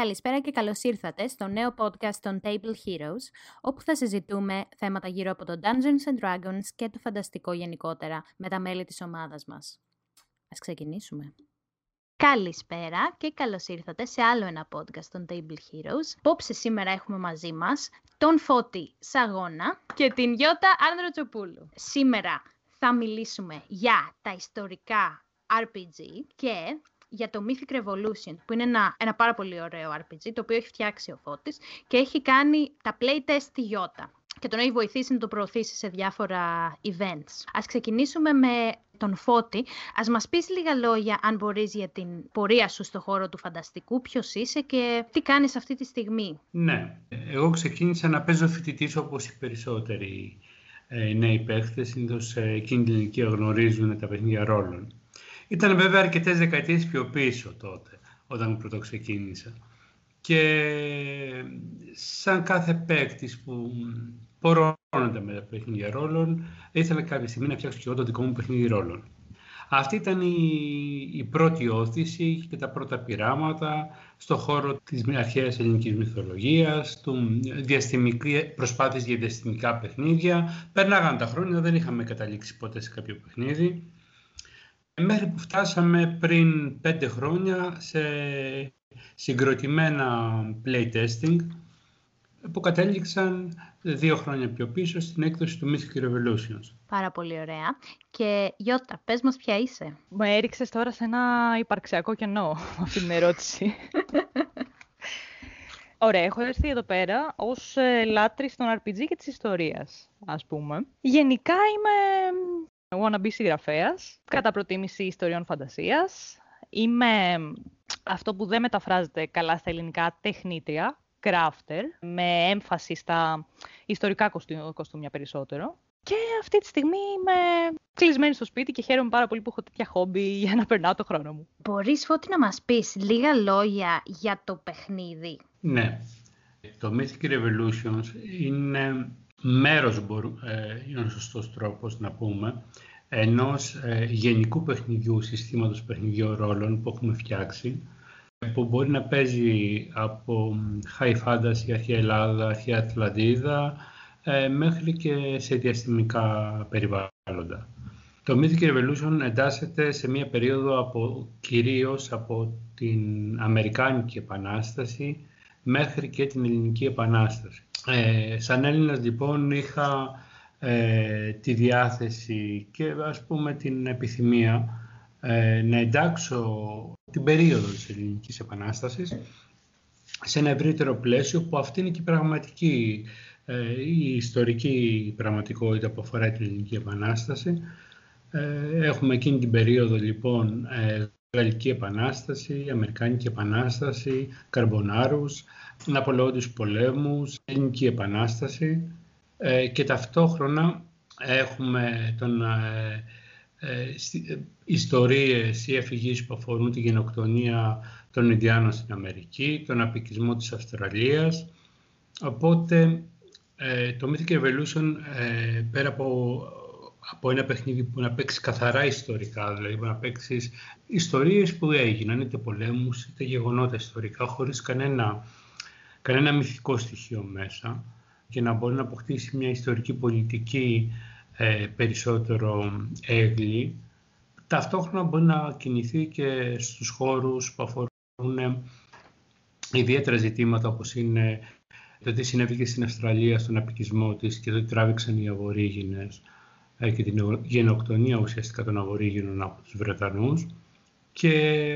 Καλησπέρα και καλώς ήρθατε στο νέο podcast των Table Heroes, όπου θα συζητούμε θέματα γύρω από το Dungeons and Dragons και το φανταστικό γενικότερα με τα μέλη της ομάδας μας. Ας ξεκινήσουμε. Καλησπέρα και καλώς ήρθατε σε άλλο ένα podcast των Table Heroes. Πόψε σήμερα έχουμε μαζί μας τον Φώτη Σαγώνα και την Γιώτα Άνδροτσοπούλου. Σήμερα θα μιλήσουμε για τα ιστορικά RPG και για το Mythic Revolution, που είναι ένα, ένα πάρα πολύ ωραίο RPG, το οποίο έχει φτιάξει ο Φώτης και έχει κάνει τα playtest στη Ιώτα και τον έχει βοηθήσει να το προωθήσει σε διάφορα events. Ας ξεκινήσουμε με τον Φώτη. Ας μας πεις λίγα λόγια, αν μπορείς, για την πορεία σου στο χώρο του φανταστικού, ποιος είσαι και τι κάνεις αυτή τη στιγμή. Ναι, εγώ ξεκίνησα να παίζω φοιτητής όπως οι περισσότεροι ε, νέοι παίχτες, συνήθως ε, εκείνη την ηλικία γνωρίζουν τα παιχνίδια ρόλων. Ήταν βέβαια αρκετές δεκαετίες πιο πίσω τότε, όταν πρώτο ξεκίνησα. Και σαν κάθε παίκτης που πορώνεται με τα παιχνίδια ρόλων, ήθελα κάποια στιγμή να φτιάξω και εγώ το δικό μου παιχνίδι ρόλων. Αυτή ήταν η, η πρώτη όθηση και τα πρώτα πειράματα στο χώρο της αρχαίας ελληνικής μυθολογίας, του προσπάθειες για διαστημικά παιχνίδια. Περνάγαν τα χρόνια, δεν είχαμε καταλήξει ποτέ σε κάποιο παιχνίδι. Μέχρι που φτάσαμε πριν πέντε χρόνια σε συγκροτημένα playtesting που κατέληξαν δύο χρόνια πιο πίσω στην έκδοση του Mythic Revolutions. Πάρα πολύ ωραία. Και Γιώτα, πες μας ποια είσαι. Με έριξες τώρα σε ένα υπαρξιακό κενό αυτή την ερώτηση. Ωραία, έχω έρθει εδώ πέρα ως ε, λάτρης των RPG και της ιστορίας, ας πούμε. Γενικά είμαι wannabe συγγραφέας, κατά προτίμηση ιστοριών φαντασίας. Είμαι αυτό που δεν μεταφράζεται καλά στα ελληνικά τεχνίτρια, crafter, με έμφαση στα ιστορικά κοστούμια περισσότερο. Και αυτή τη στιγμή είμαι κλεισμένη στο σπίτι και χαίρομαι πάρα πολύ που έχω τέτοια χόμπι για να περνάω το χρόνο μου. Μπορείς, Φώτη, να μας πεις λίγα λόγια για το παιχνίδι; Ναι. Το Mythic Revolutions είναι μέρος, ε, είναι ο σωστός τρόπος να πούμε, ενός ε, γενικού παιχνιδιού, συστήματος παιχνιδιών ρόλων που έχουμε φτιάξει, που μπορεί να παίζει από high fantasy, αρχαία Ελλάδα, αρχαία Ατλαντίδα, ε, μέχρι και σε διαστημικά περιβάλλοντα. Το Mythic Revolution εντάσσεται σε μία περίοδο από, κυρίως από την Αμερικάνικη Επανάσταση μέχρι και την Ελληνική Επανάσταση. Ε, σαν Έλληνας λοιπόν είχα ε, τη διάθεση και ας πούμε την επιθυμία ε, να εντάξω την περίοδο της Ελληνικής Επανάστασης σε ένα ευρύτερο πλαίσιο που αυτή είναι και η πραγματική, ε, η ιστορική πραγματικότητα που αφορά την Ελληνική Επανάσταση. Έχουμε εκείνη την περίοδο λοιπόν Γαλλική Επανάσταση, Αμερικάνικη Επανάσταση, Καρμπονάρους, Ναπολεόντιους πολέμους, Ελληνική Επανάσταση ε, και ταυτόχρονα έχουμε τον, ε, ε, ιστορίες ή αφηγήσεις που αφορούν τη γενοκτονία των Ινδιάνων στην Αμερική, τον απικισμό της Αυστραλίας. Οπότε το Mythic Evolution πέρα από, από ένα παιχνίδι που να παίξει καθαρά ιστορικά, δηλαδή που να παίξεις ιστορίες που έγιναν, είτε πολέμους είτε γεγονότα ιστορικά, χωρίς κανένα κανένα μυθικό στοιχείο μέσα και να μπορεί να αποκτήσει μια ιστορική πολιτική ε, περισσότερο έγκλη. Ταυτόχρονα μπορεί να κινηθεί και στους χώρους που αφορούν ιδιαίτερα ζητήματα όπως είναι το τι συνέβη και στην Αυστραλία στον απικισμό της και το τι τράβηξαν οι Αβορήγινες ε, και την γενοκτονία ουσιαστικά των Αβορήγινων από τους Βρετανούς. Και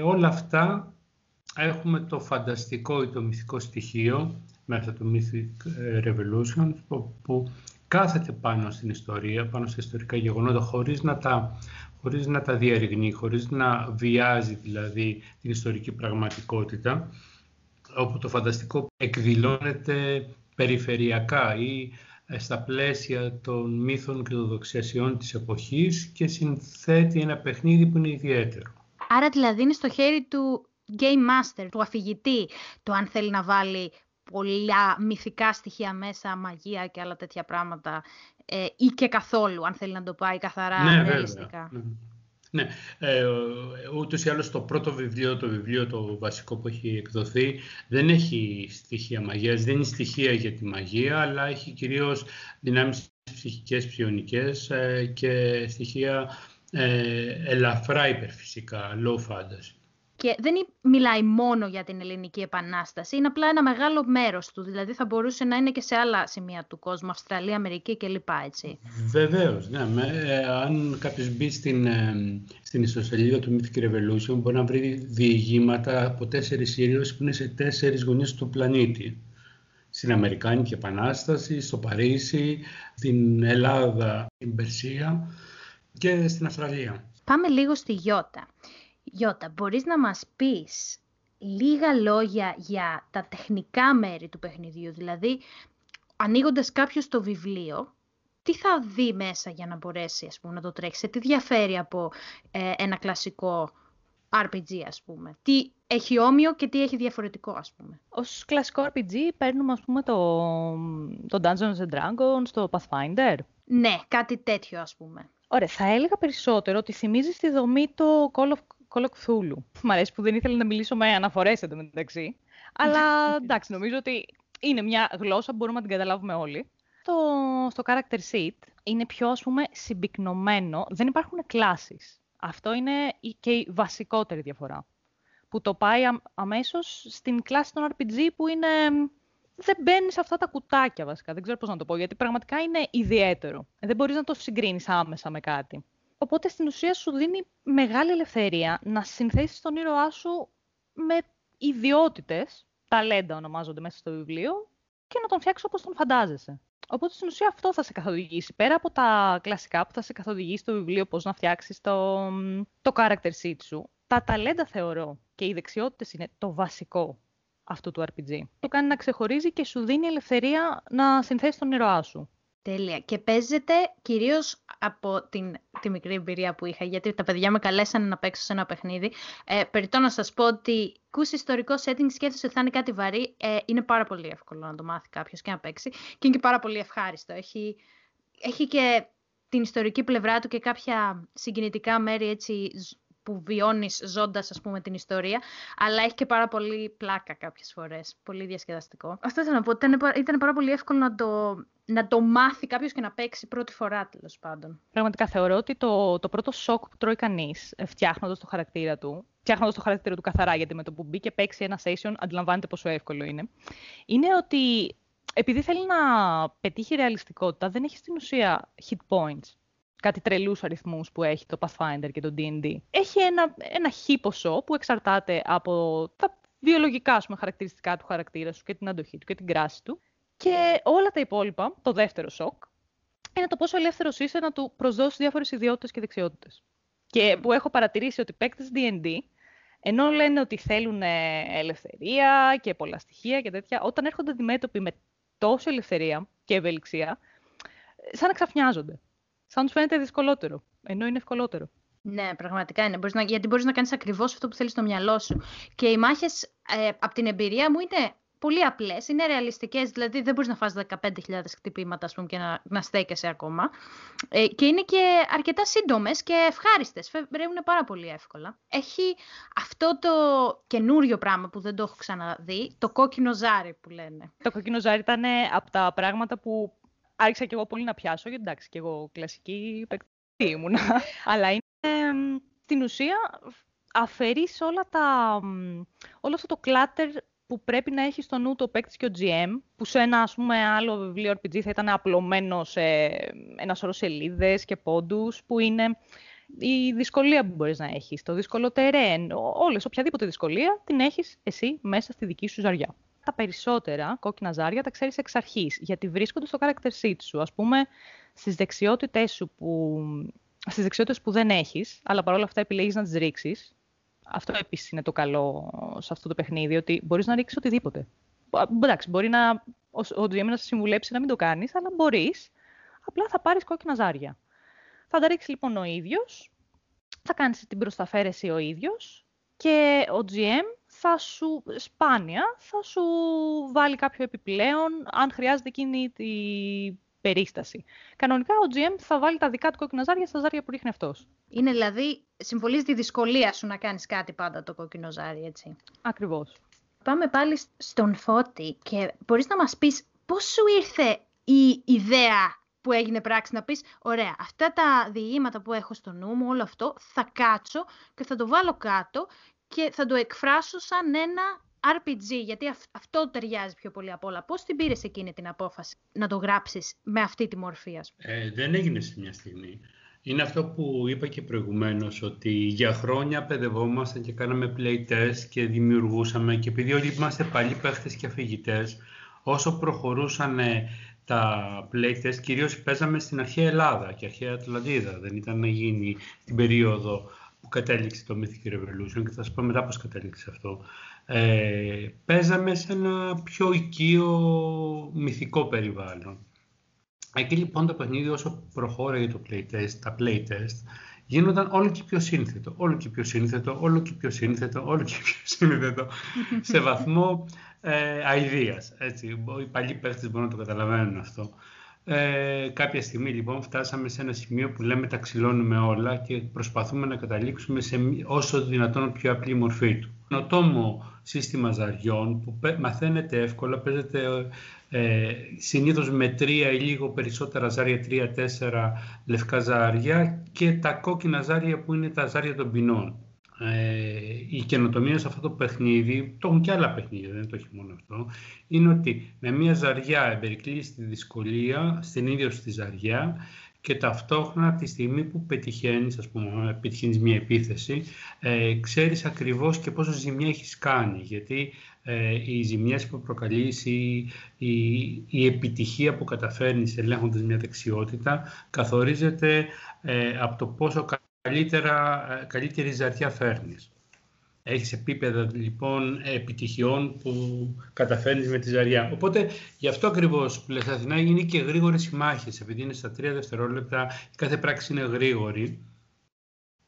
όλα αυτά έχουμε το φανταστικό ή το μυθικό στοιχείο μέσα το Mythic ε, Revolution που, κάθεται πάνω στην ιστορία, πάνω στα ιστορικά γεγονότα χωρίς να τα, χωρίς να τα διαρριγνεί, χωρίς να βιάζει δηλαδή την ιστορική πραγματικότητα όπου το φανταστικό εκδηλώνεται περιφερειακά ή ε, στα πλαίσια των μύθων και των δοξιασιών της εποχής και συνθέτει ένα παιχνίδι που είναι ιδιαίτερο. Άρα δηλαδή είναι στο χέρι του game master, του αφηγητή, το αν θέλει να βάλει πολλά μυθικά στοιχεία μέσα, μαγεία και άλλα τέτοια πράγματα ε, ή και καθόλου, αν θέλει να το πάει καθαρά ναι, ρεαλιστικά. Ναι. Ναι, ε, ούτως ή άλλως το πρώτο βιβλίο, το βιβλίο το βασικό που έχει εκδοθεί, δεν έχει στοιχεία μαγείας, δεν είναι στοιχεία για τη μαγεία, αλλά έχει κυρίως δυνάμεις ψυχικές, ψιονικές ε, και στοιχεία ε, ελαφρά υπερφυσικά, low fantasy. Και δεν μιλάει μόνο για την Ελληνική Επανάσταση, είναι απλά ένα μεγάλο μέρος του. Δηλαδή θα μπορούσε να είναι και σε άλλα σημεία του κόσμου, Αυστραλία, Αμερική κλπ. Έτσι. Βεβαίως, ναι. Ε, αν κάποιος μπει στην, ε, στην ιστοσελίδα του Mythic Revolution μπορεί να βρει διηγήματα από τέσσερις σύριος που είναι σε τέσσερις γωνίες του πλανήτη. Στην Αμερικάνικη Επανάσταση, στο Παρίσι, στην Ελλάδα, στην Περσία και στην Αυστραλία. Πάμε λίγο στη Γιώτα. Γιώτα, μπορείς να μας πεις λίγα λόγια για τα τεχνικά μέρη του παιχνιδιού, δηλαδή ανοίγοντας κάποιος το βιβλίο, τι θα δει μέσα για να μπορέσει ας πούμε, να το τρέξει, τι διαφέρει από ε, ένα κλασικό RPG ας πούμε, τι έχει όμοιο και τι έχει διαφορετικό ας πούμε. Ως κλασικό RPG παίρνουμε ας πούμε το, το Dungeons and Dragons, το Pathfinder. Ναι, κάτι τέτοιο ας πούμε. Ωραία, θα έλεγα περισσότερο ότι θυμίζεις στη δομή το Call of Call of Cthulhu. Μ' αρέσει που δεν ήθελα να μιλήσω με αναφορές εντωμεταξύ. Αλλά εντάξει, νομίζω ότι είναι μια γλώσσα που μπορούμε να την καταλάβουμε όλοι. Το, στο character sheet είναι πιο, ας πούμε, συμπυκνωμένο. Δεν υπάρχουν κλάσεις. Αυτό είναι και η βασικότερη διαφορά. Που το πάει αμέσως στην κλάση των RPG που είναι... Δεν μπαίνεις σε αυτά τα κουτάκια βασικά. Δεν ξέρω πώς να το πω, γιατί πραγματικά είναι ιδιαίτερο. Δεν μπορείς να το συγκρίνεις άμεσα με κάτι. Οπότε στην ουσία σου δίνει μεγάλη ελευθερία να συνθέσεις τον ήρωά σου με ιδιότητες, ταλέντα ονομάζονται μέσα στο βιβλίο, και να τον φτιάξεις όπως τον φαντάζεσαι. Οπότε στην ουσία αυτό θα σε καθοδηγήσει. Πέρα από τα κλασικά που θα σε καθοδηγήσει το βιβλίο, πώς να φτιάξεις το, το character sheet σου, τα ταλέντα θεωρώ και οι δεξιότητες είναι το βασικό αυτού του RPG. Το κάνει να ξεχωρίζει και σου δίνει ελευθερία να συνθέσεις τον ήρωά σου. Τέλεια. Και παίζεται κυρίως από την, τη μικρή εμπειρία που είχα, γιατί τα παιδιά με καλέσανε να παίξω σε ένα παιχνίδι. Ε, περιτώ να σας πω ότι ακούσει ιστορικό setting, σκέφτεσαι ότι θα είναι κάτι βαρύ. Ε, είναι πάρα πολύ εύκολο να το μάθει κάποιος και να παίξει. Και είναι και πάρα πολύ ευχάριστο. Έχει, έχει και την ιστορική πλευρά του και κάποια συγκινητικά μέρη έτσι που βιώνεις ζώντας, ας πούμε, την ιστορία, αλλά έχει και πάρα πολύ πλάκα κάποιες φορές, πολύ διασκεδαστικό. Αυτό ήθελα να πω, ήταν, ήταν πάρα πολύ εύκολο να το, να το μάθει κάποιος και να παίξει πρώτη φορά, τέλος πάντων. Πραγματικά θεωρώ ότι το, το πρώτο σοκ που τρώει κανείς ε, φτιάχνοντας το χαρακτήρα του, φτιάχνοντας το χαρακτήρα του καθαρά, γιατί με το που μπει και παίξει ένα session, αντιλαμβάνεται πόσο εύκολο είναι, είναι ότι επειδή θέλει να πετύχει ρεαλιστικότητα, δεν έχει στην ουσία hit points κάτι τρελούς αριθμούς που έχει το Pathfinder και το D&D. Έχει ένα, ένα χ ποσό που εξαρτάται από τα βιολογικά πούμε, χαρακτηριστικά του χαρακτήρα σου και την αντοχή του και την κράση του. Και όλα τα υπόλοιπα, το δεύτερο σοκ, είναι το πόσο ελεύθερος είσαι να του προσδώσεις διάφορες ιδιότητες και δεξιότητες. Και που έχω παρατηρήσει ότι παίκτες D&D, ενώ λένε ότι θέλουν ελευθερία και πολλά στοιχεία και τέτοια, όταν έρχονται αντιμέτωποι με τόση ελευθερία και ευελιξία, σαν να ξαφνιάζονται σαν τους φαίνεται δυσκολότερο, ενώ είναι ευκολότερο. Ναι, πραγματικά είναι. Μπορείς να, γιατί μπορείς να κάνεις ακριβώς αυτό που θέλεις στο μυαλό σου. Και οι μάχες, ε, από την εμπειρία μου, είναι πολύ απλές, είναι ρεαλιστικές. Δηλαδή, δεν μπορείς να φας 15.000 χτυπήματα ας πούμε, και να, να στέκεσαι ακόμα. Ε, και είναι και αρκετά σύντομες και ευχάριστες. Φεύγουν πάρα πολύ εύκολα. Έχει αυτό το καινούριο πράγμα που δεν το έχω ξαναδεί, το κόκκινο ζάρι που λένε. Το κόκκινο ζάρι ήταν από τα πράγματα που άρχισα και εγώ πολύ να πιάσω, γιατί εντάξει, και εγώ κλασική παίκτη ήμουνα. Αλλά είναι, στην ουσία, αφαιρείς όλα τα, όλο αυτό το κλάτερ που πρέπει να έχεις στο νου το παίκτης και ο GM, που σε ένα ας πούμε, άλλο βιβλίο RPG θα ήταν απλωμένο σε ένα σωρό σελίδες και πόντους, που είναι η δυσκολία που μπορείς να έχεις, το δύσκολο terrain, όλες, οποιαδήποτε δυσκολία την έχεις εσύ μέσα στη δική σου ζαριά τα περισσότερα κόκκινα ζάρια τα ξέρεις εξ αρχής, γιατί βρίσκονται στο character sheet σου. Ας πούμε, στις δεξιότητες σου που, στις δεξιότητες που δεν έχεις, αλλά παρόλα αυτά επιλέγεις να τις ρίξεις. Αυτό επίσης είναι το καλό σε αυτό το παιχνίδι, ότι μπορείς να ρίξεις οτιδήποτε. Εντάξει, μπορεί να, ο, ο GM να σε συμβουλέψει να μην το κάνεις, αλλά μπορείς. Απλά θα πάρεις κόκκινα ζάρια. Θα τα ρίξεις λοιπόν ο ίδιος, θα κάνεις την προσταφαίρεση ο ίδιος και ο GM θα σου, σπάνια, θα σου βάλει κάποιο επιπλέον, αν χρειάζεται εκείνη τη περίσταση. Κανονικά ο GM θα βάλει τα δικά του κόκκινα ζάρια στα ζάρια που ρίχνει αυτός. Είναι δηλαδή, συμβολίζει τη δυσκολία σου να κάνεις κάτι πάντα το κόκκινο ζάρι, έτσι; Ακριβώς. Πάμε πάλι στον Φώτη και μπορείς να μας πεις πώς σου ήρθε η ιδέα που έγινε πράξη να πεις, ωραία, αυτά τα διηγήματα που έχω στο νου μου, όλο αυτό, θα κάτσω και θα το βάλω κάτω και θα το εκφράσω σαν ένα RPG, γιατί αυτό ταιριάζει πιο πολύ απ' όλα. Πώς την πήρες εκείνη την απόφαση να το γράψεις με αυτή τη μορφή, ας πούμε; Ε, δεν έγινε σε μια στιγμή. Είναι αυτό που είπα και προηγουμένως, ότι για χρόνια παιδευόμασταν και κάναμε playtest και δημιουργούσαμε και επειδή όλοι είμαστε παλιοί παίχτες και αφηγητές, όσο προχωρούσαν τα playtest, κυρίως παίζαμε στην αρχαία Ελλάδα και αρχαία Ατλαντίδα. Δεν ήταν να γίνει την περίοδο που κατέληξε το Mythic Revolution και θα σας πω μετά πώς κατέληξε αυτό. Ε, παίζαμε σε ένα πιο οικείο μυθικό περιβάλλον. Εκεί λοιπόν το παιχνίδι όσο προχώραγε το playtest, τα playtest, γίνονταν όλο και πιο σύνθετο, όλο και πιο σύνθετο, όλο και πιο σύνθετο, όλο και πιο σύνθετο, σε βαθμό ε, αηδίας. Έτσι. Οι παλιοί παίχτες μπορούν να το καταλαβαίνουν αυτό. Ε, κάποια στιγμή λοιπόν φτάσαμε σε ένα σημείο που λέμε τα ξυλώνουμε όλα και προσπαθούμε να καταλήξουμε σε όσο δυνατόν πιο απλή μορφή του. Το τόμο σύστημα ζαριών που μαθαίνετε εύκολα, παίζετε ε, συνήθως με τρία ή λίγο περισσότερα ζάρια, τρία-τέσσερα λευκά ζάρια και τα κόκκινα ζάρια που είναι τα ζάρια των ποινών ε, η καινοτομία σε αυτό το παιχνίδι, το έχουν και άλλα παιχνίδια, δεν το έχει μόνο αυτό, είναι ότι με μια ζαριά εμπερικλείς τη δυσκολία στην ίδια σου τη ζαριά και ταυτόχρονα τη στιγμή που πετυχαίνεις, ας πούμε, πετυχαίνεις μια επίθεση, ε, ξέρεις ακριβώς και πόσο ζημιά έχεις κάνει, γιατί ε, οι ζημιές που προκαλείς, η, η, η επιτυχία που καταφέρνεις ελέγχοντας μια δεξιότητα, καθορίζεται ε, από το πόσο καλύτερα, ε, καλύτερη ζαρτιά φέρνεις. Έχεις επίπεδα λοιπόν επιτυχιών που καταφέρνεις με τη ζαριά. Οπότε γι' αυτό ακριβώς που λες Αθηνά είναι και γρήγορες οι μάχες, επειδή είναι στα τρία δευτερόλεπτα, κάθε πράξη είναι γρήγορη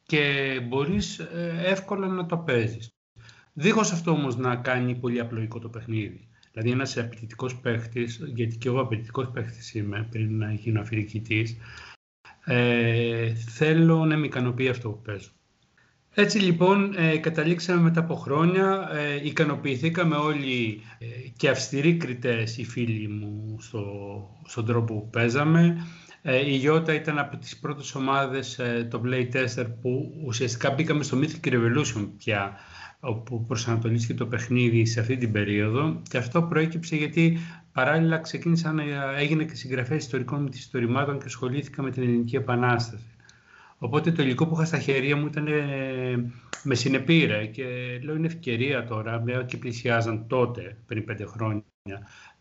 και μπορείς ε, εύκολα να το παίζεις. Δίχως αυτό όμως να κάνει πολύ απλοϊκό το παιχνίδι. Δηλαδή ένας απαιτητικός παίχτης, γιατί και εγώ απαιτητικός παίχτης είμαι πριν να γίνω αφηρικητής, ε, θέλω να με ικανοποιεί αυτό που παίζω. Έτσι λοιπόν ε, καταλήξαμε μετά από χρόνια, ε, ικανοποιηθήκαμε όλοι ε, και αυστηροί κριτές οι φίλοι μου στο, στον τρόπο που παίζαμε. Ε, η Ιώτα ήταν από τις πρώτες ομάδες το Playtester που ουσιαστικά μπήκαμε στο Mythic Revolution πια όπου προσανατολίστηκε το παιχνίδι σε αυτή την περίοδο και αυτό προέκυψε γιατί Παράλληλα, ξεκίνησα να έγινε και συγγραφέας ιστορικών ιστορημάτων και ασχολήθηκα με την Ελληνική Επανάσταση. Οπότε το υλικό που είχα στα χέρια μου ήταν ε, με συνεπήρε και λέω είναι ευκαιρία τώρα, μια και πλησιάζαν τότε, πριν πέντε χρόνια,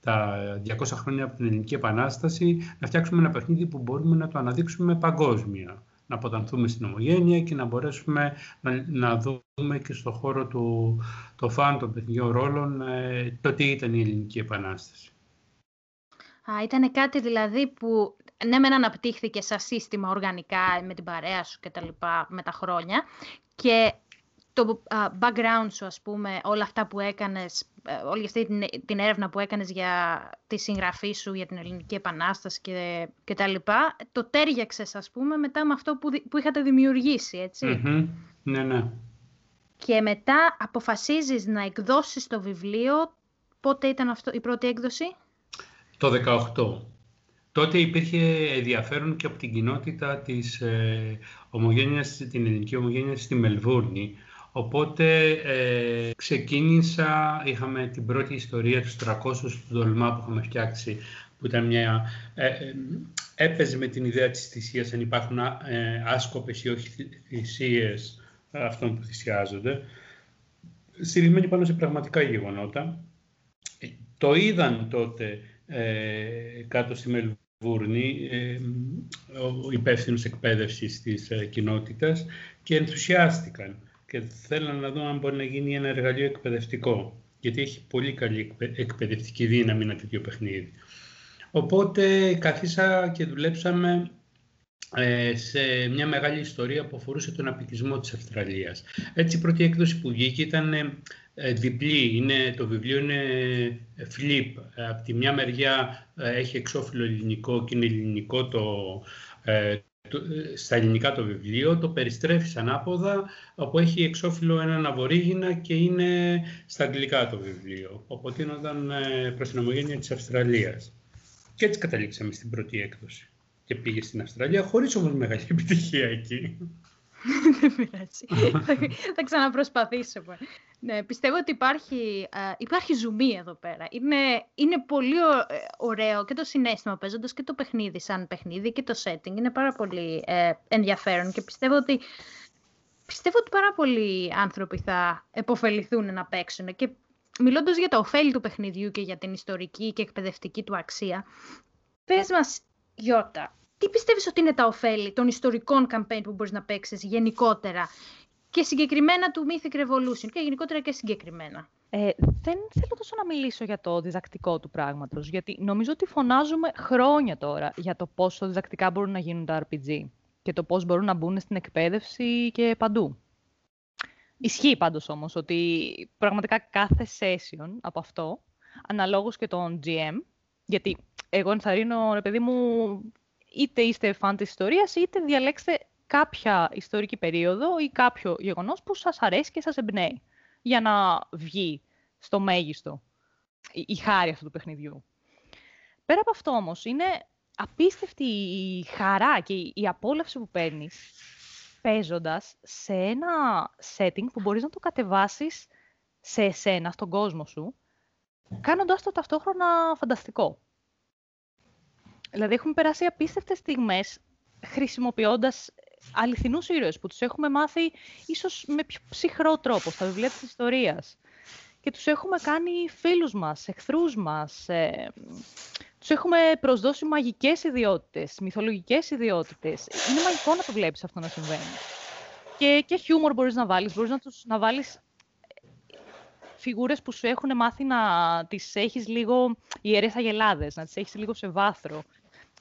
τα 200 χρόνια από την Ελληνική Επανάσταση, να φτιάξουμε ένα παιχνίδι που μπορούμε να το αναδείξουμε παγκόσμια. Να αποτανθούμε στην ομογένεια και να μπορέσουμε να, να δούμε και στο χώρο του το φαν των παιχνιδιών ρόλων ε, το τι ήταν η Ελληνική Επανάσταση. Α, ήταν κάτι δηλαδή που ναι μεν αναπτύχθηκε σαν σύστημα οργανικά με την παρέα σου και τα λοιπά με τα χρόνια και το background σου ας πούμε, όλα αυτά που έκανες, ε, όλη αυτή την, την έρευνα που έκανες για τη συγγραφή σου, για την Ελληνική Επανάσταση και, και τα λοιπά, το τέριαξες ας πούμε μετά με αυτό που, που είχατε δημιουργήσει, έτσι. Ναι, ναι. Και μετά αποφασίζεις να εκδώσεις το βιβλίο, πότε ήταν αυτό η πρώτη έκδοση; Το 18. Τότε υπήρχε ενδιαφέρον και από την κοινότητα της ε, ομογένειας, την ελληνική ομογένεια στη Μελβούρνη. Οπότε ε, ξεκίνησα, είχαμε την πρώτη ιστορία τους 300 του Δολμά που είχαμε φτιάξει, που ήταν μια, ε, ε, έπαιζε με την ιδέα της θυσίας, αν υπάρχουν ε, άσκοπες ή όχι θυσίες αυτών που θυσιάζονται, στηρισμένοι πάνω σε πραγματικά γεγονότα. Το είδαν τότε ε, κάτω στη Μελβούρνη, ε, ο υπεύθυνος εκπαίδευσης της ε, κοινότητας και ενθουσιάστηκαν και θέλαν να δουν αν μπορεί να γίνει ένα εργαλείο εκπαιδευτικό γιατί έχει πολύ καλή εκπαιδευτική δύναμη ένα τέτοιο παιχνίδι. Οπότε καθίσα και δουλέψαμε ε, σε μια μεγάλη ιστορία που αφορούσε τον απικισμό της Αυστραλίας. Έτσι η πρώτη έκδοση που βγήκε ήταν ε, διπλή. Είναι, το βιβλίο είναι flip. Από τη μια μεριά έχει εξώφυλλο ελληνικό και είναι ελληνικό το, στα ελληνικά το βιβλίο, το περιστρέφει ανάποδα, όπου έχει εξώφυλλο έναν αβορήγινα και είναι στα αγγλικά το βιβλίο. Οπότε ήταν προς την ομογένεια της Αυστραλίας. Και έτσι καταλήξαμε στην πρώτη έκδοση. Και πήγε στην Αυστραλία, χωρίς όμως μεγάλη επιτυχία εκεί. Δεν πειράζει. θα, ξαναπροσπαθήσω. Ναι, πιστεύω ότι υπάρχει, υπάρχει ζουμί εδώ πέρα. Είναι, είναι πολύ ε, ωραίο και το συνέστημα παίζοντας και το παιχνίδι σαν παιχνίδι και το setting. Είναι πάρα πολύ ε, ενδιαφέρον και πιστεύω ότι, πιστεύω ότι πάρα πολλοί άνθρωποι θα επωφεληθούν να παίξουν. Και μιλώντας για το ωφέλη του παιχνιδιού και για την ιστορική και εκπαιδευτική του αξία, πες μας, Γιώτα, τι πιστεύεις ότι είναι τα ωφέλη των ιστορικών campaign που μπορείς να παίξεις γενικότερα και συγκεκριμένα του Mythic Revolution και γενικότερα και συγκεκριμένα; Ε, δεν θέλω τόσο να μιλήσω για το διδακτικό του πράγματος, γιατί νομίζω ότι φωνάζουμε χρόνια τώρα για το πόσο διδακτικά μπορούν να γίνουν τα RPG και το πώς μπορούν να μπουν στην εκπαίδευση και παντού. Ισχύει πάντως όμως ότι πραγματικά κάθε session από αυτό, αναλόγως και τον GM, γιατί εγώ ενθαρρύνω, ρε παιδί μου, είτε είστε φαν της ιστορίας, είτε διαλέξτε κάποια ιστορική περίοδο ή κάποιο γεγονός που σας αρέσει και σας εμπνέει, για να βγει στο μέγιστο η χάρη αυτού του παιχνιδιού. Πέρα από αυτό όμως, είναι απίστευτη η χαρά και η απόλαυση που παίρνεις παίζοντας σε ένα setting που μπορείς να το κατεβάσεις σε εσένα, στον κόσμο σου, κάνοντας το ταυτόχρονα φανταστικό. Δηλαδή, έχουμε περάσει απίστευτες στιγμές χρησιμοποιώντας αληθινούς ήρωες που τους έχουμε μάθει ίσως με πιο ψυχρό τρόπο στα βιβλία της ιστορίας. Και τους έχουμε κάνει φίλους μας, εχθρούς μας. Ε, τους έχουμε προσδώσει μαγικές ιδιότητες, μυθολογικές ιδιότητες. Είναι μαγικό να το βλέπεις αυτό να συμβαίνει. Και, και χιούμορ μπορείς να βάλεις. Μπορείς να, τους, να βάλεις φιγούρες που σου έχουν μάθει να τις έχεις λίγο ιερές αγελάδες, να τις έχεις λίγο σε βάθρο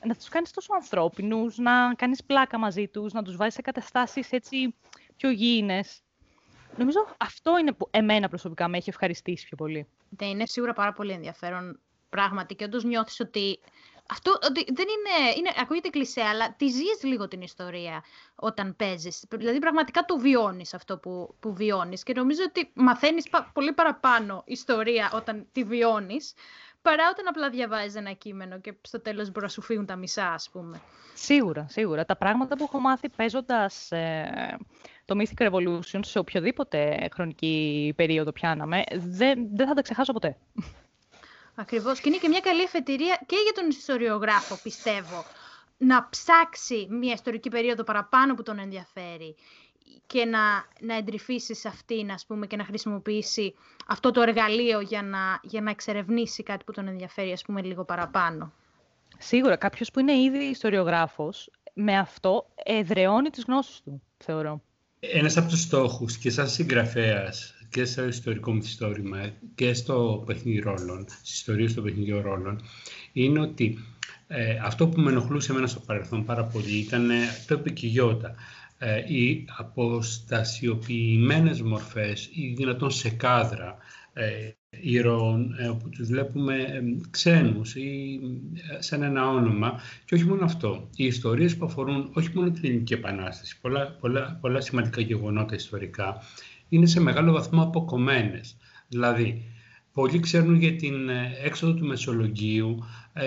να τους κάνεις τόσο ανθρώπινους, να κάνεις πλάκα μαζί τους, να τους βάζεις σε καταστάσεις έτσι πιο γήινες. Νομίζω αυτό είναι που εμένα προσωπικά με έχει ευχαριστήσει πιο πολύ. Ναι, είναι σίγουρα πάρα πολύ ενδιαφέρον πράγματι και όντως νιώθεις ότι αυτό ότι δεν είναι, είναι, ακούγεται κλισέ, αλλά τη ζεις λίγο την ιστορία όταν παίζεις. Δηλαδή πραγματικά το βιώνεις αυτό που, που βιώνεις και νομίζω ότι μαθαίνεις πολύ παραπάνω ιστορία όταν τη βιώνεις παρά όταν απλά διαβάζεις ένα κείμενο και στο τέλος μπορεί να σου φύγουν τα μισά, ας πούμε. Σίγουρα, σίγουρα. Τα πράγματα που έχω μάθει παίζοντας ε, το Mythic Revolution σε οποιοδήποτε χρονική περίοδο πιάναμε, δεν, δεν θα τα ξεχάσω ποτέ. Ακριβώς. Και είναι και μια καλή εφετηρία και για τον ιστοριογράφο, πιστεύω, να ψάξει μια ιστορική περίοδο παραπάνω που τον ενδιαφέρει και να, να εντρυφήσει σε αυτήν, ας πούμε, και να χρησιμοποιήσει αυτό το εργαλείο για να, για να εξερευνήσει κάτι που τον ενδιαφέρει, ας πούμε, λίγο παραπάνω. Σίγουρα, κάποιος που είναι ήδη ιστοριογράφος, με αυτό εδραιώνει τις γνώσεις του, θεωρώ. Ένας από τους στόχους και σαν συγγραφέας και στο ιστορικό μυθιστόρημα και στο παιχνίδι ρόλων, στις ιστορίες των παιχνιδιών ρόλων, είναι ότι ε, αυτό που με ενοχλούσε εμένα στο παρελθόν πάρα πολύ ήταν ε, το επικοιγιώτα ε, οι αποστασιοποιημένες μορφές ή δυνατόν σε κάδρα ε, ηρώων ε, όπου τους βλέπουμε ε, ξένους ή σαν ένα όνομα και όχι μόνο αυτό. Οι ιστορίες που αφορούν όχι μόνο την Ελληνική Επανάσταση, πολλά, πολλά, πολλά σημαντικά γεγονότα ιστορικά, είναι σε μεγάλο βαθμό αποκομμένες. Δηλαδή, πολλοί ξέρουν για την έξοδο του Μεσολογγίου,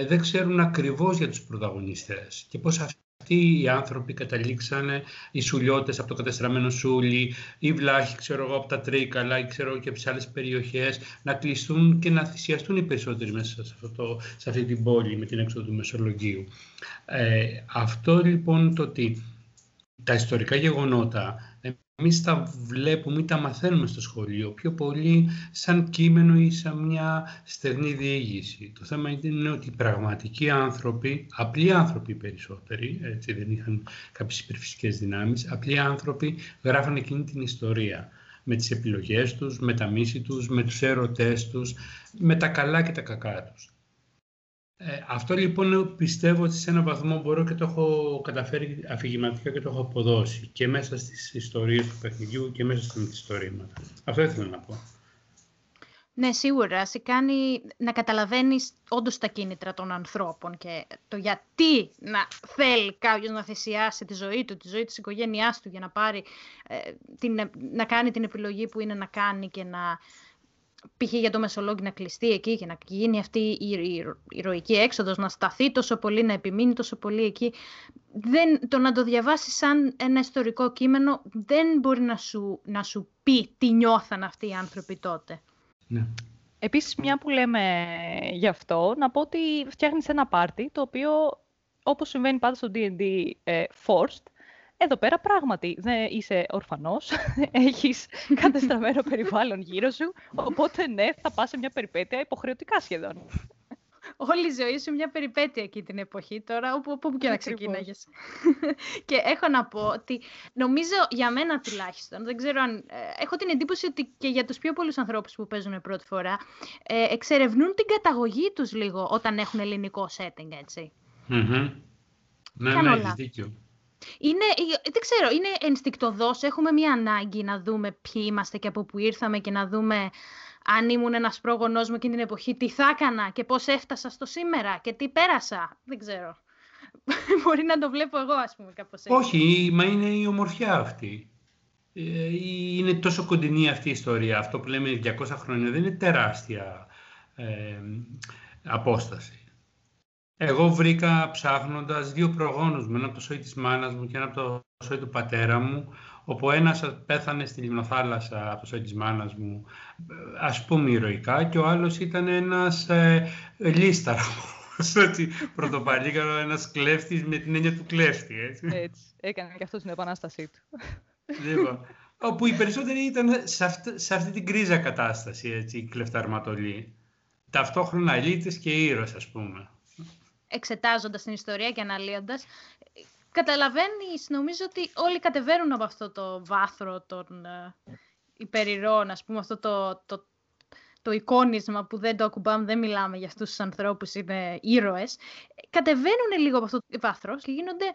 δεν ξέρουν ακριβώς για τους πρωταγωνιστές και πώς αυτοί οι άνθρωποι καταλήξανε, οι σουλιώτες από το κατεστραμμένο Σούλι, οι βλάχοι ξέρω εγώ, από τα Τρίκαλα ή ξέρω και από τις άλλες περιοχές, να κλειστούν και να θυσιαστούν οι περισσότεροι μέσα σε, αυτό σε αυτή την πόλη με την έξοδο του Μεσολογγίου. Ε, αυτό λοιπόν το ότι τα ιστορικά γεγονότα εμείς τα βλέπουμε ή τα μαθαίνουμε στο σχολείο πιο πολύ σαν κείμενο ή σαν μια στεγνή διήγηση. Το θέμα είναι ότι οι πραγματικοί άνθρωποι, απλοί άνθρωποι περισσότεροι, έτσι δεν είχαν κάποιες υπερφυσικές δυνάμεις, απλοί άνθρωποι γράφανε εκείνη την ιστορία με τις επιλογές τους, με τα μίση τους, με τους έρωτές τους, με τα καλά και τα κακά τους. Ε, αυτό λοιπόν πιστεύω ότι σε έναν βαθμό μπορώ και το έχω καταφέρει αφηγηματικά και το έχω αποδώσει και μέσα στις ιστορίες του παιχνιδιού και μέσα στα μυθιστορήματα. Αυτό ήθελα να πω. Ναι, σίγουρα. Σε κάνει να καταλαβαίνεις όντως τα κίνητρα των ανθρώπων και το γιατί να θέλει κάποιος να θυσιάσει τη ζωή του, τη ζωή της οικογένειάς του για να, πάρει, ε, την, να κάνει την επιλογή που είναι να κάνει και να π.χ. για το Μεσολόγγι να κλειστεί εκεί και να γίνει αυτή η ηρωική έξοδος, να σταθεί τόσο πολύ, να επιμείνει τόσο πολύ εκεί. Δεν, το να το διαβάσει σαν ένα ιστορικό κείμενο δεν μπορεί να σου, να σου πει τι νιώθαν αυτοί οι άνθρωποι τότε. Ναι. Επίσης, μια που λέμε γι' αυτό, να πω ότι φτιάχνεις ένα πάρτι, το οποίο, όπως συμβαίνει πάντα στο D&D ε, Forced, εδώ πέρα πράγματι δεν είσαι ορφανός, έχεις κατεστραμμένο περιβάλλον γύρω σου, οπότε ναι, θα πας σε μια περιπέτεια υποχρεωτικά σχεδόν. Όλη η ζωή σου μια περιπέτεια εκεί την εποχή τώρα, όπου, όπου και να ξεκίναγες. και έχω να πω ότι νομίζω για μένα τουλάχιστον, δεν ξέρω αν... Ε, έχω την εντύπωση ότι και για τους πιο πολλούς ανθρώπους που παίζουν πρώτη φορά, ε, εξερευνούν την καταγωγή τους λίγο όταν έχουν ελληνικό setting, έτσι. Mm-hmm. Ναι, ναι, έχεις δίκιο. Είναι, ε, δεν ξέρω, είναι ενστικτοδός. Έχουμε μια ανάγκη να δούμε ποιοι είμαστε και από πού ήρθαμε και να δούμε αν ήμουν ένας πρόγονός μου εκείνη την εποχή, τι θα έκανα και πώς έφτασα στο σήμερα και τι πέρασα. Δεν ξέρω. Μπορεί να το βλέπω εγώ, ας πούμε, κάπως έτσι. Όχι, μα είναι η ομορφιά αυτή. Ε, είναι τόσο κοντινή αυτή η ιστορία. Αυτό που λέμε 200 χρόνια δεν είναι τεράστια ε, απόσταση. Εγώ βρήκα ψάχνοντας δύο προγόνους μου, ένα από το σόι της μάνας μου και ένα από το σόι του πατέρα μου, όπου ένας πέθανε στη λιμνοθάλασσα από το σόι της μάνας μου, ας πούμε ηρωικά, και ο άλλος ήταν ένας ε, λίσταρχος, έτσι, πρωτοπαλίκαρος, ένας κλέφτης με την έννοια του κλέφτη, έτσι. Έτσι, έκανε και αυτός την επανάστασή του. Λοιπόν, όπου οι περισσότεροι ήταν σε αυτή, σε αυτή την κρίζα κατάσταση, έτσι, οι κλεφταρματολοί. Ταυτόχρονα ελίτες και ήρωες, ας πούμε εξετάζοντας την ιστορία και αναλύοντας, καταλαβαίνεις νομίζω ότι όλοι κατεβαίνουν από αυτό το βάθρο των ε, υπερηρών, ας πούμε, αυτό το, το, το εικόνισμα που δεν το ακουμπάμε, δεν μιλάμε για αυτούς τους ανθρώπους, είναι ήρωες. Κατεβαίνουν λίγο από αυτό το βάθρο και γίνονται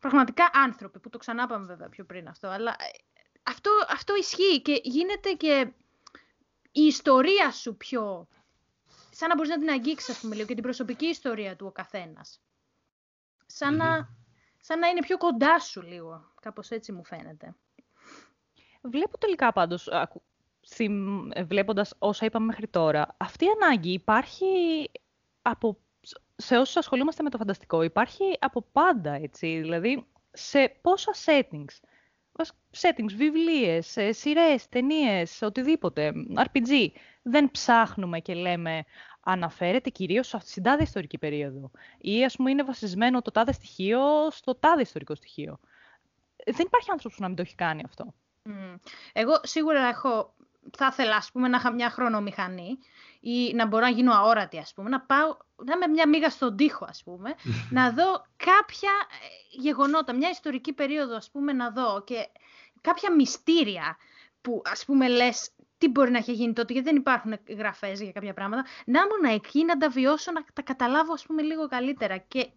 πραγματικά άνθρωποι, που το ξανά πάμε βέβαια πιο πριν αυτό, αλλά ε, αυτό, αυτό ισχύει και γίνεται και η ιστορία σου πιο σαν να μπορείς να την αγγίξεις, ας πούμε, λίγο, και την προσωπική ιστορία του ο καθένας. Σαν, να, σαν να είναι πιο κοντά σου λίγο. Κάπως έτσι μου φαίνεται. Βλέπω τελικά πάντως, βλέποντας όσα είπαμε μέχρι τώρα, αυτή η ανάγκη υπάρχει από, σε όσους ασχολούμαστε με το φανταστικό, υπάρχει από πάντα, έτσι, δηλαδή σε πόσα settings, settings, βιβλίες, σειρές, ταινίες, οτιδήποτε, RPG, δεν ψάχνουμε και λέμε αναφέρεται κυρίως στην τάδε ιστορική περίοδο ή ας πούμε είναι βασισμένο το τάδε στοιχείο στο τάδε ιστορικό στοιχείο. Δεν υπάρχει άνθρωπος που να μην το έχει κάνει αυτό. Εγώ σίγουρα έχω, θα ήθελα ας πούμε, να είχα μια χρονομηχανή ή να μπορώ να γίνω αόρατη, ας πούμε, να πάω, να είμαι μια μίγα στον τοίχο, ας πούμε, να δω κάποια ε, γεγονότα, μια ιστορική περίοδο, ας πούμε, να δω και κάποια μυστήρια που, ας πούμε, λες, τι μπορεί να έχει γίνει τότε, γιατί δεν υπάρχουν γραφές για κάποια πράγματα. Να ήμουν εκεί, να τα βιώσω, να τα καταλάβω ας πούμε λίγο καλύτερα. Και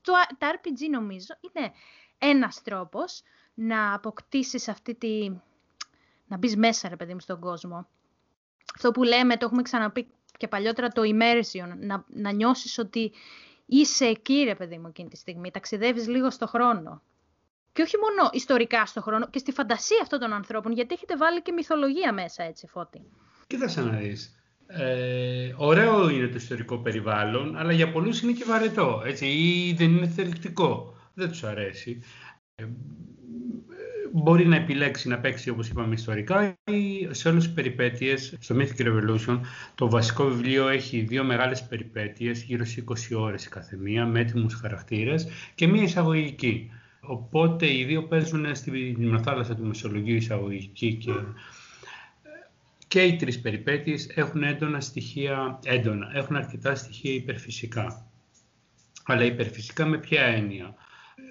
το, τα RPG νομίζω είναι ένας τρόπος να αποκτήσεις αυτή τη... να μπεις μέσα ρε παιδί μου στον κόσμο. Αυτό που λέμε, το έχουμε ξαναπεί και παλιότερα, το immersion, να, να νιώσεις ότι είσαι εκεί ρε παιδί μου εκείνη τη στιγμή, ταξιδεύεις λίγο στο χρόνο. Και όχι μόνο ιστορικά στο χρόνο, και στη φαντασία αυτών των ανθρώπων, γιατί έχετε βάλει και μυθολογία μέσα, έτσι, Φώτη. Κοίταξε να δεις. Ε, ωραίο είναι το ιστορικό περιβάλλον, αλλά για πολλούς είναι και βαρετό, έτσι, ή δεν είναι θελκτικό. Δεν τους αρέσει. Ε, μπορεί να επιλέξει να παίξει, όπως είπαμε, ιστορικά ή σε όλες τις περιπέτειες. Στο Mythic Revolution το βασικό βιβλίο έχει δύο μεγάλες περιπέτειες, γύρω στις 20 ώρες η καθεμία, με έτοιμους χαρακτήρες και μία εισαγωγική. Οπότε οι δύο παίζουν στην θάλασσα του Μεσολογίου εισαγωγική και, και οι τρεις περιπέτειες έχουν έντονα στοιχεία, έντονα, έχουν αρκετά στοιχεία υπερφυσικά. Αλλά υπερφυσικά με ποια έννοια;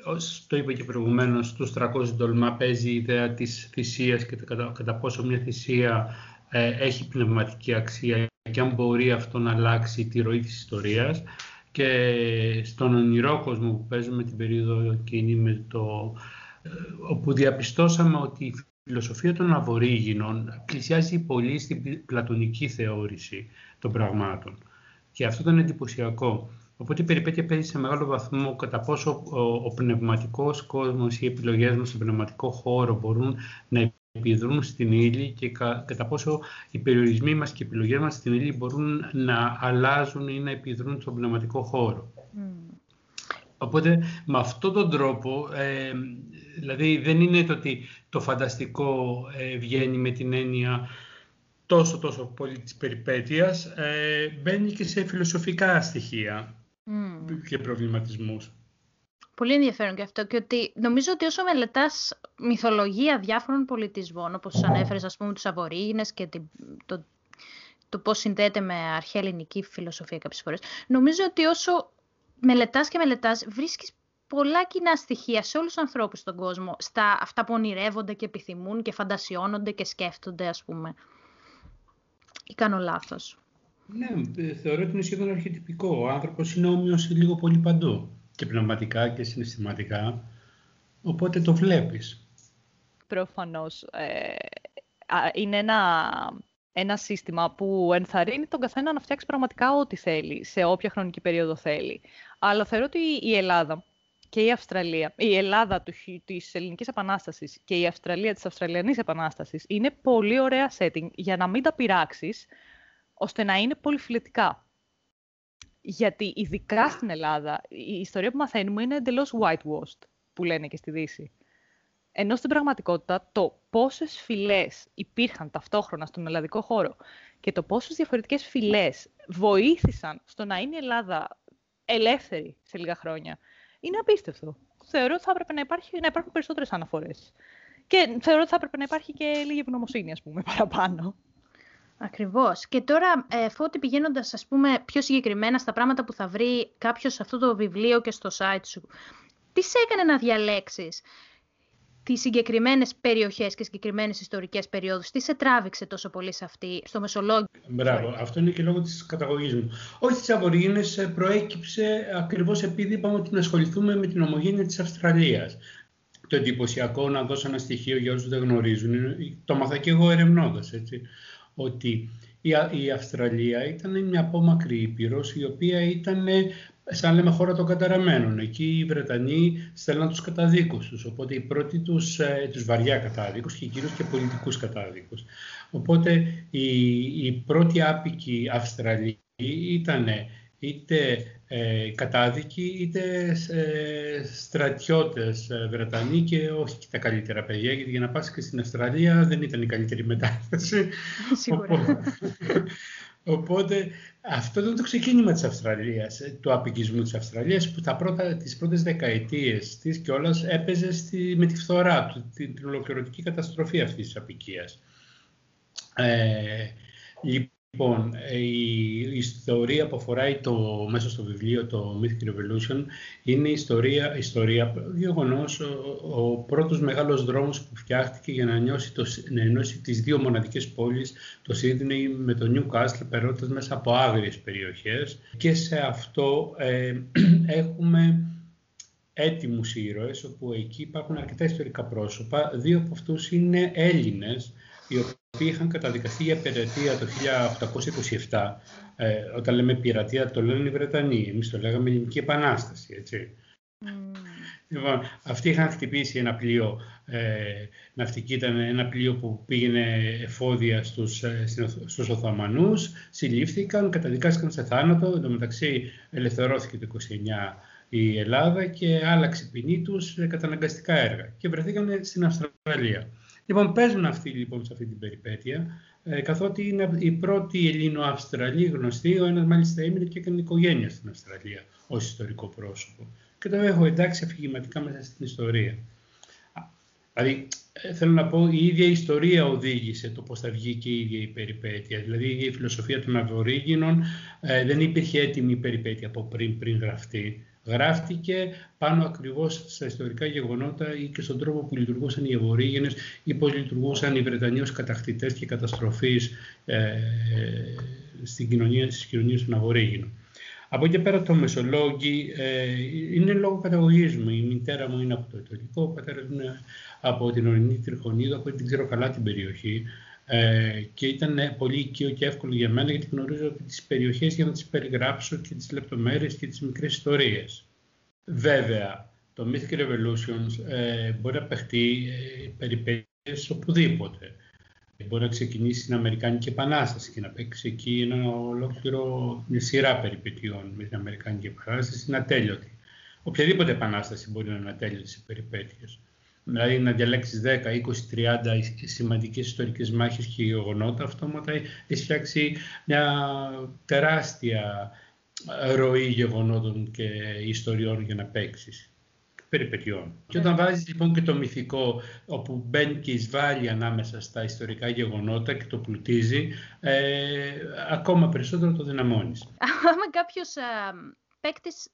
Ως το είπα και προηγουμένως, στους 300 τολμά παίζει η ιδέα της θυσίας και κατά, κατά πόσο μια θυσία ε, έχει πνευματική αξία και αν μπορεί αυτό να αλλάξει τη ροή της ιστορίας και στον ονειρό κόσμο που παίζουμε την περίοδο εκείνη με το, ε, όπου διαπιστώσαμε ότι η φιλοσοφία των αβορήγινων πλησιάζει πολύ στην πλατωνική θεώρηση των πραγμάτων. Και αυτό ήταν εντυπωσιακό. Οπότε η περιπέτεια παίζει σε μεγάλο βαθμό κατά πόσο ο, ο πνευματικός κόσμος ή οι επιλογές μας στον πνευματικό χώρο μπορούν να επιδρούν στην ύλη και κατά πόσο οι περιορισμοί μας και οι επιλογές μας στην ύλη μπορούν να αλλάζουν ή να επιδρούν στον πνευματικό χώρο. Mm. Οπότε με αυτόν τον τρόπο, ε, δηλαδή δεν είναι το ότι το φανταστικό ε, βγαίνει με την έννοια τόσο τόσο πολύ της περιπέτειας, ε, μπαίνει και σε φιλοσοφικά στοιχεία mm. και προβληματισμούς. Πολύ ενδιαφέρον και αυτό και ότι νομίζω ότι όσο μελετάς μυθολογία διάφορων πολιτισμών, όπως ανέφερες ας πούμε τους Αβορήγινες και το, το πώς συνδέεται με αρχαία ελληνική φιλοσοφία κάποιες φορές, νομίζω ότι όσο μελετάς και μελετάς βρίσκεις πολλά κοινά στοιχεία σε όλους τους ανθρώπους στον κόσμο, στα αυτά που ονειρεύονται και επιθυμούν και φαντασιώνονται και σκέφτονται ας πούμε. Ή κάνω λάθος. Ναι, ε, θεωρώ ότι είναι σχεδόν αρχιτυπικό. Ο άνθρωπος είναι όμοιος λίγο πολύ παντού και πνευματικά και συναισθηματικά, οπότε το βλέπεις. Προφανώς. Ε, είναι ένα, ένα σύστημα που ενθαρρύνει τον καθένα να φτιάξει πραγματικά ό,τι θέλει, σε όποια χρονική περίοδο θέλει. Αλλά θεωρώ ότι η Ελλάδα και η Αυστραλία, η Ελλάδα του, της Ελληνικής Επανάστασης και η Αυστραλία της Αυστραλιανής Επανάστασης είναι πολύ ωραία setting για να μην τα πειράξεις, ώστε να είναι πολυφιλετικά. Γιατί ειδικά στην Ελλάδα η ιστορία που μαθαίνουμε είναι εντελώς whitewashed, που λένε και στη Δύση. Ενώ στην πραγματικότητα το πόσες φυλές υπήρχαν ταυτόχρονα στον ελλαδικό χώρο και το πόσες διαφορετικές φυλές βοήθησαν στο να είναι η Ελλάδα ελεύθερη σε λίγα χρόνια, είναι απίστευτο. Θεωρώ ότι θα έπρεπε να, υπάρχει, να υπάρχουν περισσότερες αναφορές. Και θεωρώ ότι θα έπρεπε να υπάρχει και λίγη ευγνωμοσύνη, ας πούμε, παραπάνω. Ακριβώς. Και τώρα, ε, Φώτη, πηγαίνοντας, ας πούμε, πιο συγκεκριμένα στα πράγματα που θα βρει κάποιος σε αυτό το βιβλίο και στο site σου, τι σε έκανε να διαλέξεις τις συγκεκριμένες περιοχές και συγκεκριμένες ιστορικές περιόδους; Τι σε τράβηξε τόσο πολύ σε αυτή, στο Μεσολόγιο; Μπράβο. Αυτό είναι και λόγω της καταγωγής μου. Όχι τις Αβορήγινες ε, προέκυψε ακριβώς επειδή είπαμε ότι να ασχοληθούμε με την ομογένεια της Αυστραλίας. Το εντυπωσιακό, να δώσω ένα στοιχείο για όσους δεν γνωρίζουν, το μάθα και εγώ ερευνώντας, έτσι ότι η Αυστραλία ήταν μια απόμακρη ήπειρος η οποία ήταν σαν λέμε χώρα των καταραμένων. Εκεί οι Βρετανοί στέλναν τους καταδίκους τους, οπότε οι πρώτοι τους, ε, τους βαριά κατάδικους και κυρίως και πολιτικούς κατάδικους. Οπότε οι, οι πρώτοι άπικοι Αυστραλοί ήταν είτε ε, κατάδικοι είτε ε, στρατιώτες ε, Βρετανοί και όχι και τα καλύτερα παιδιά, γιατί για να πας και στην Αυστραλία δεν ήταν η καλύτερη μετάσταση. Σίγουρα. Οπότε, αυτό ήταν το ξεκίνημα της Αυστραλίας, ε, του απικισμού της Αυστραλίας, που τα πρώτα, τις πρώτες δεκαετίες της κιόλας έπαιζε στη, με τη φθορά του, την, την ολοκληρωτική καταστροφή αυτής της απικίας. Ε, Λοιπόν, η ιστορία που αφορά το, μέσα στο βιβλίο, το Mythic Revolution, είναι η ιστορία, ιστορία γεγονός, ο, ο πρώτος μεγάλος δρόμος που φτιάχτηκε για να, νιώσει το, να ενώσει τις δύο μοναδικές πόλεις, το Sydney με το Newcastle, περνώντας μέσα από άγριες περιοχές. Και σε αυτό ε, έχουμε έτοιμους ήρωες, όπου εκεί υπάρχουν αρκετά ιστορικά πρόσωπα. Δύο από αυτούς είναι Έλληνες, οι οποίοι είχαν καταδικαστεί για πειρατεία το 1827. Ε, όταν λέμε πειρατεία το λένε οι Βρετανοί, εμείς το λέγαμε Ελληνική Επανάσταση, έτσι. Mm. Λοιπόν, αυτοί είχαν χτυπήσει ένα πλοίο, ε, ναυτική ήταν ένα πλοίο που πήγαινε εφόδια στους, ε, στους Οθωμανούς, συλλήφθηκαν, καταδικάστηκαν σε θάνατο, εν τω μεταξύ ελευθερώθηκε το 29 η Ελλάδα και άλλαξε ποινή τους καταναγκαστικά έργα και βρεθήκαν στην Αυστραλία. Λοιπόν, παίζουν αυτοί λοιπόν σε αυτή την περιπέτεια, ε, καθότι είναι η πρώτη Ελληνοαυστραλή γνωστή, ο ένας μάλιστα έμεινε και έκανε οικογένεια στην Αυστραλία ως ιστορικό πρόσωπο. Και το έχω εντάξει αφηγηματικά μέσα στην ιστορία. Δηλαδή, ε, θέλω να πω, η ίδια η ιστορία οδήγησε το πώς θα βγει και η ίδια η περιπέτεια. Δηλαδή, η φιλοσοφία των Αβορήγινων ε, δεν υπήρχε έτοιμη η περιπέτεια από πριν, πριν γραφτεί. Γράφτηκε πάνω ακριβώς στα ιστορικά γεγονότα ή και στον τρόπο που λειτουργούσαν οι Ευωρήγενες ή πώς λειτουργούσαν οι Βρετανοί ως κατακτητές και καταστροφείς ε, στην κοινωνία, στις κοινωνίες των Αβορήγινων. Από εκεί πέρα το Μεσολόγγι ε, είναι λόγω καταγωγή μου. Η μητέρα μου είναι από το Ιταλικό, ο πατέρας μου είναι από την Ορεινή Τριχονίδα, από την ξέρω καλά την περιοχή. Ε, και ήταν πολύ οικείο και εύκολο για μένα γιατί γνωρίζω τις περιοχές για να τις περιγράψω και τις λεπτομέρειες και τις μικρές ιστορίες. Βέβαια, το Mythic Revolutions ε, μπορεί να παιχτεί ε, περιπέτειες οπουδήποτε. Μπορεί να ξεκινήσει την Αμερικάνικη Επανάσταση και να παίξει εκεί ένα ολόκληρο, μια σειρά περιπετειών με την Αμερικάνικη Επανάσταση, είναι ατέλειωτη. Οποιαδήποτε επανάσταση μπορεί να είναι ατέλειωτη σε περιπέτειες δηλαδή να διαλέξεις 10, 20, 30 σημαντικές ιστορικές μάχες και γεγονότα, αυτόματα έχει φτιάξει μια τεράστια ροή γεγονότων και ιστοριών για να παίξεις περιπετειών. Και όταν ναι. βάζεις λοιπόν και το μυθικό, όπου μπαίνει και εισβάλλει ανάμεσα στα ιστορικά γεγονότα και το πλουτίζει, ε, ακόμα περισσότερο το δυναμώνεις. Άμα κάποιος παίκτης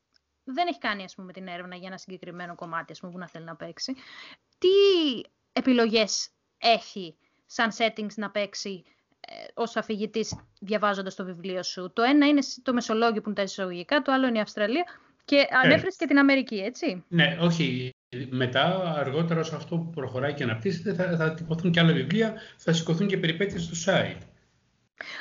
δεν έχει κάνει ας πούμε, την έρευνα για ένα συγκεκριμένο κομμάτι ας πούμε, που να θέλει να παίξει. Τι επιλογές έχει σαν settings να παίξει ε, ως αφηγητής διαβάζοντας το βιβλίο σου; Το ένα είναι το Μεσολόγιο που είναι τα εισαγωγικά, το άλλο είναι η Αυστραλία και ανέφερες και την Αμερική, έτσι. Ναι, όχι. Μετά, αργότερα, όσο αυτό που προχωράει και αναπτύσσεται, θα, θα τυπωθούν και άλλα βιβλία, θα σηκωθούν και περιπέτειες στο site.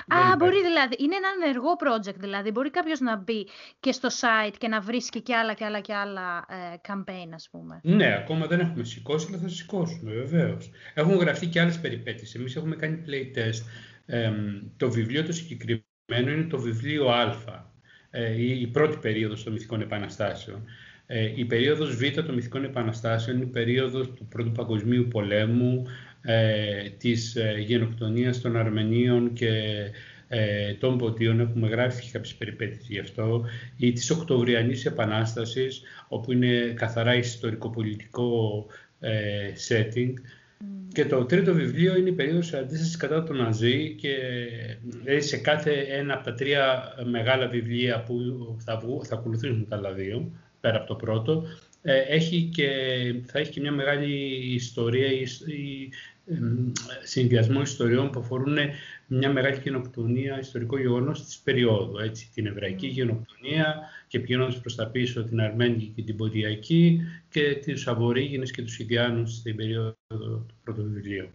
Α, μπορεί δηλαδή. Είναι ένα ενεργό project δηλαδή. Μπορεί κάποιος να μπει και στο site και να βρίσκει και άλλα και άλλα και άλλα ε, campaign, ας πούμε. Ναι, ακόμα δεν έχουμε σηκώσει, αλλά θα σηκώσουμε, βεβαίως. Έχουν γραφτεί και άλλες περιπέτειες. Εμείς έχουμε κάνει playtest. Ε, το βιβλίο το συγκεκριμένο είναι το βιβλίο Α, ε, η πρώτη περίοδος των μυθικών επαναστάσεων. Ε, η περίοδος Β των μυθικών επαναστάσεων είναι η περίοδος του Πρώτου Παγκοσμίου Πολέμου, ε, της ε, γενοκτονίας των Αρμενίων και ε, των Ποτίων, έχουμε γράφει κάποιες περιπέτειες γι' αυτό, ή της Οκτωβριανής Επανάστασης, όπου είναι καθαρά ιστορικοπολιτικό ε, setting. Mm. Και το τρίτο βιβλίο είναι η περίοδος αντίστασης κατά τον Ναζί και ε, σε κάθε ένα από τα τρία μεγάλα βιβλία που θα, θα ακολουθήσουν τα άλλα δύο, πέρα από το πρώτο, έχει και, θα έχει και μια μεγάλη ιστορία ή, συνδυασμό ιστοριών που αφορούν μια μεγάλη γενοκτονία, ιστορικό γεγονός της περίοδου. Έτσι, την Εβραϊκή γενοκτονία και πηγαίνοντας προς τα πίσω την Αρμένικη και την Ποντιακή και τους Αβορήγινε και τους Ινδιάνου στην περίοδο του πρώτου βιβλίου.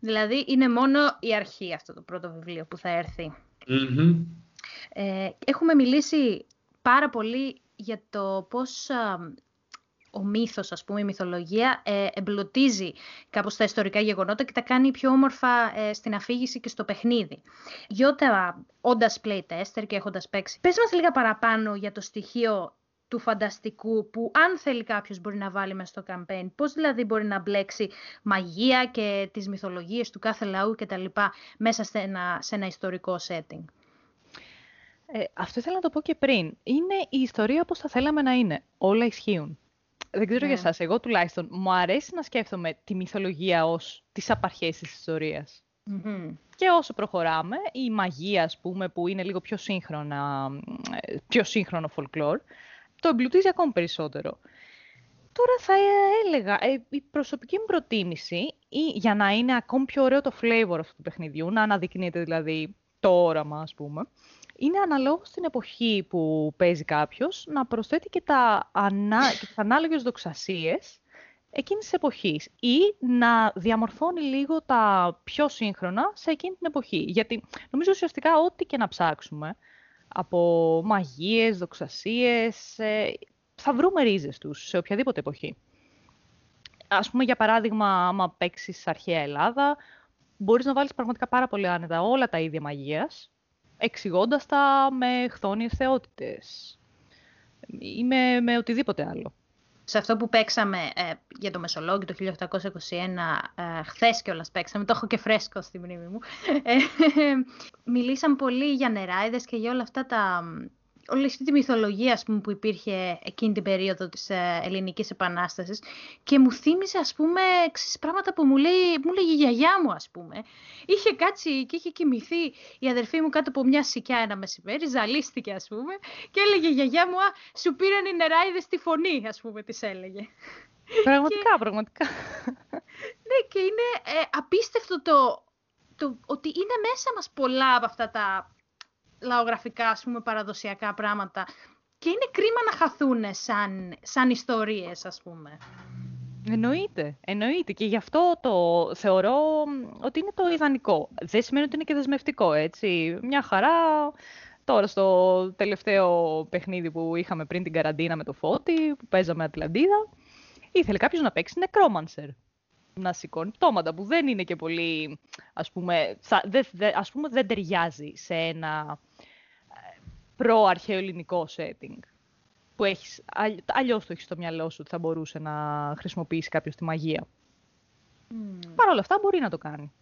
Δηλαδή είναι μόνο η αρχή αυτό το πρώτο βιβλίο που θα έρθει. Ε, έχουμε μιλήσει πάρα πολύ για το πώς ο μύθος, ας πούμε, η μυθολογία ε, εμπλουτίζει κάπως τα ιστορικά γεγονότα και τα κάνει πιο όμορφα ε, στην αφήγηση και στο παιχνίδι. Γιώτα, όντας playtester και έχοντας παίξει, πες μας λίγα παραπάνω για το στοιχείο του φανταστικού που αν θέλει κάποιος μπορεί να βάλει μέσα στο campaign, πώς δηλαδή μπορεί να μπλέξει μαγεία και τις μυθολογίες του κάθε λαού και τα λοιπά μέσα σε ένα, σε ένα ιστορικό setting; Ε, αυτό ήθελα να το πω και πριν. Είναι η ιστορία όπως θα θέλαμε να είναι. Όλα ισχύουν δεν ξέρω για εσάς, εγώ τουλάχιστον, μου αρέσει να σκέφτομαι τη μυθολογία ως τις απαρχές της ιστοριας Και όσο προχωράμε, η μαγεία, ας πούμε, που είναι λίγο πιο, σύγχρονα, ε, πιο σύγχρονο folklore, το εμπλουτίζει ακόμη περισσότερο. Τώρα θα έλεγα, ε, η προσωπική μου προτίμηση, ή για να είναι ακόμη πιο ωραίο το flavor αυτού του παιχνιδιού, να αναδεικνύεται δηλαδή το όραμα, ας πούμε, είναι αναλόγως στην εποχή που παίζει κάποιος να προσθέτει και, τα ανά... και τις ανάλογες δοξασίες εκείνης της εποχής ή να διαμορφώνει λίγο τα πιο σύγχρονα σε εκείνη την εποχή. Γιατί νομίζω ουσιαστικά ό,τι και να ψάξουμε από μαγείες, δοξασίες, ε, θα βρούμε ρίζες τους σε οποιαδήποτε εποχή. Ας πούμε, για παράδειγμα, άμα παίξεις αρχαία Ελλάδα, μπορείς να βάλεις πραγματικά πάρα πολύ άνετα όλα τα ίδια μαγείας, εξηγώντας τα με χθόνιες θεότητες ή με, με οτιδήποτε άλλο. Σε αυτό που παίξαμε ε, για το Μεσολόγιο το 1821, ε, χθες κιόλας παίξαμε, το έχω και φρέσκο στη μνήμη μου, ε, μιλήσαμε πολύ για νεράιδες και για όλα αυτά τα, όλη αυτή τη μυθολογία ας πούμε, που υπήρχε εκείνη την περίοδο της ε, Ελληνικής Επανάστασης και μου θύμιζε ας πούμε πράγματα που μου, λέει, μου λέγει η γιαγιά μου ας πούμε. Είχε κάτσει και είχε κοιμηθεί η αδερφή μου κάτω από μια σικιά ένα μεσημέρι, ζαλίστηκε ας πούμε και έλεγε η γιαγιά μου «Α, σου πήραν οι νεράιδες τη φωνή» ας πούμε της έλεγε. Πραγματικά, πραγματικά. Ναι, και είναι ε, απίστευτο το, το ότι είναι μέσα μας πολλά από αυτά τα λαογραφικά, ας πούμε, παραδοσιακά πράγματα. Και είναι κρίμα να χαθούν σαν, σαν ιστορίες, ας πούμε. Εννοείται, εννοείται. Και γι' αυτό το θεωρώ ότι είναι το ιδανικό. Δεν σημαίνει ότι είναι και δεσμευτικό, έτσι. Μια χαρά, τώρα στο τελευταίο παιχνίδι που είχαμε πριν την καραντίνα με το Φώτη, που παίζαμε Ατλαντίδα, ήθελε κάποιος να παίξει νεκρόμανσερ να σηκώνει πτώματα, που δεν είναι και πολύ, ας πούμε, δε, δε, ας πούμε δεν ταιριάζει σε ένα ε, προ-αρχαίο ελληνικό setting. Που έχεις, αλλιώς το έχεις στο μυαλό σου ότι θα μπορούσε να χρησιμοποιήσει κάποιος τη μαγεία. Mm. Παρ' όλα αυτά μπορεί να το κάνει.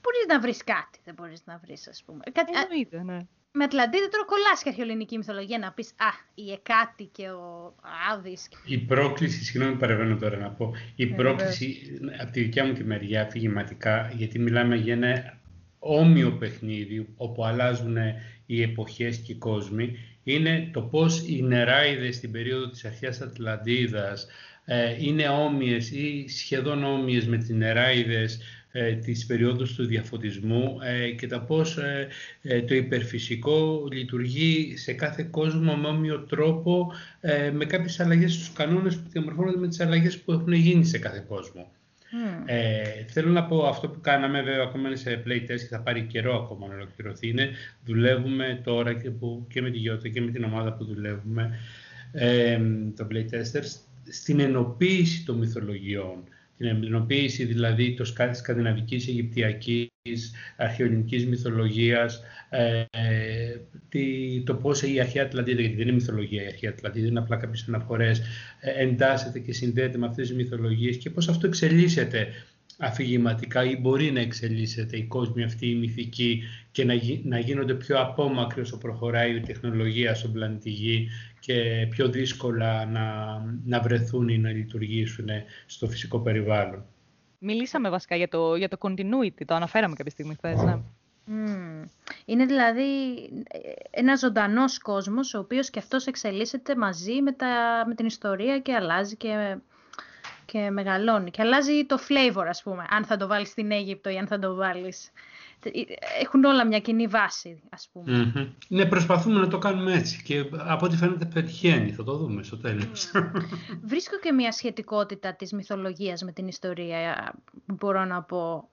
Μπορείς να βρεις κάτι, δεν μπορείς να βρεις, ας πούμε. Κάτι... Εννοείται, ναι με Ατλαντίδα τώρα κολλάς και αρχαιολινική μυθολογία να πεις «Α, η Εκάτη και ο Άδης». Η πρόκληση, συγγνώμη παρεμβαίνω τώρα να πω, η ε, πρόκληση από τη δικιά μου τη μεριά αφηγηματικά, γιατί μιλάμε για ένα όμοιο παιχνίδι όπου αλλάζουν οι εποχές και οι κόσμοι, είναι το πώς οι νεράιδες στην περίοδο της αρχαίας Ατλαντίδας ε, είναι όμοιες ή σχεδόν όμοιες με τις νεράιδες ε, της περίοδου του διαφωτισμού ε, και τα πώς ε, το υπερφυσικό λειτουργεί σε κάθε κόσμο με όμοιο τρόπο με κάποιες αλλαγές στους κανόνες που διαμορφώνονται με τις αλλαγές που έχουν γίνει σε κάθε κόσμο. Ε, θέλω να πω αυτό που κάναμε, βέβαια ακόμα είναι σε playtest και θα πάρει καιρό ακόμα να ολοκληρωθεί, είναι δουλεύουμε τώρα και, που, και με τη Γιώτα και με την ομάδα που δουλεύουμε, ε, το playtesters, στην ενοποίηση των μυθολογιών την εμπληνοποίηση δηλαδή το σκανδιναβικής, αιγυπτιακής, αρχαιοελληνικής μυθολογίας, ε, το πώς η αρχαία Ατλαντίδα, γιατί δεν είναι μυθολογία η αρχαία Ατλαντίδα, είναι απλά κάποιες αναφορές, ε, εντάσσεται και συνδέεται με αυτές τις μυθολογίες και πώς αυτό εξελίσσεται αφηγηματικά ή μπορεί να εξελίσσεται η κόσμη αυτή η μυθική και να, να γίνονται πιο απόμακροι όσο προχωράει η τεχνολογία στον πλανήτη Γη και πιο δύσκολα να, να βρεθούν ή να λειτουργήσουν στο φυσικό περιβάλλον. Μιλήσαμε βασικά για το, για το continuity, το αναφέραμε κάποια στιγμή χθες, ναι. Είναι δηλαδή ένα ζωντανός κόσμος, ο οποίος και αυτός εξελίσσεται μαζί με, τα, με την ιστορία και αλλάζει και, και μεγαλώνει. Και αλλάζει το flavor, ας πούμε, αν θα το βάλεις στην Αίγυπτο ή αν θα το βάλεις έχουν όλα μια κοινή βάση, ας πούμε. Mm-hmm. Ναι, προσπαθούμε να το κάνουμε έτσι και από ό,τι φαίνεται πετυχαίνει, θα το δούμε στο τέλος. Mm. Βρίσκω και μια σχετικότητα της μυθολογίας με την ιστορία, μπορώ να πω.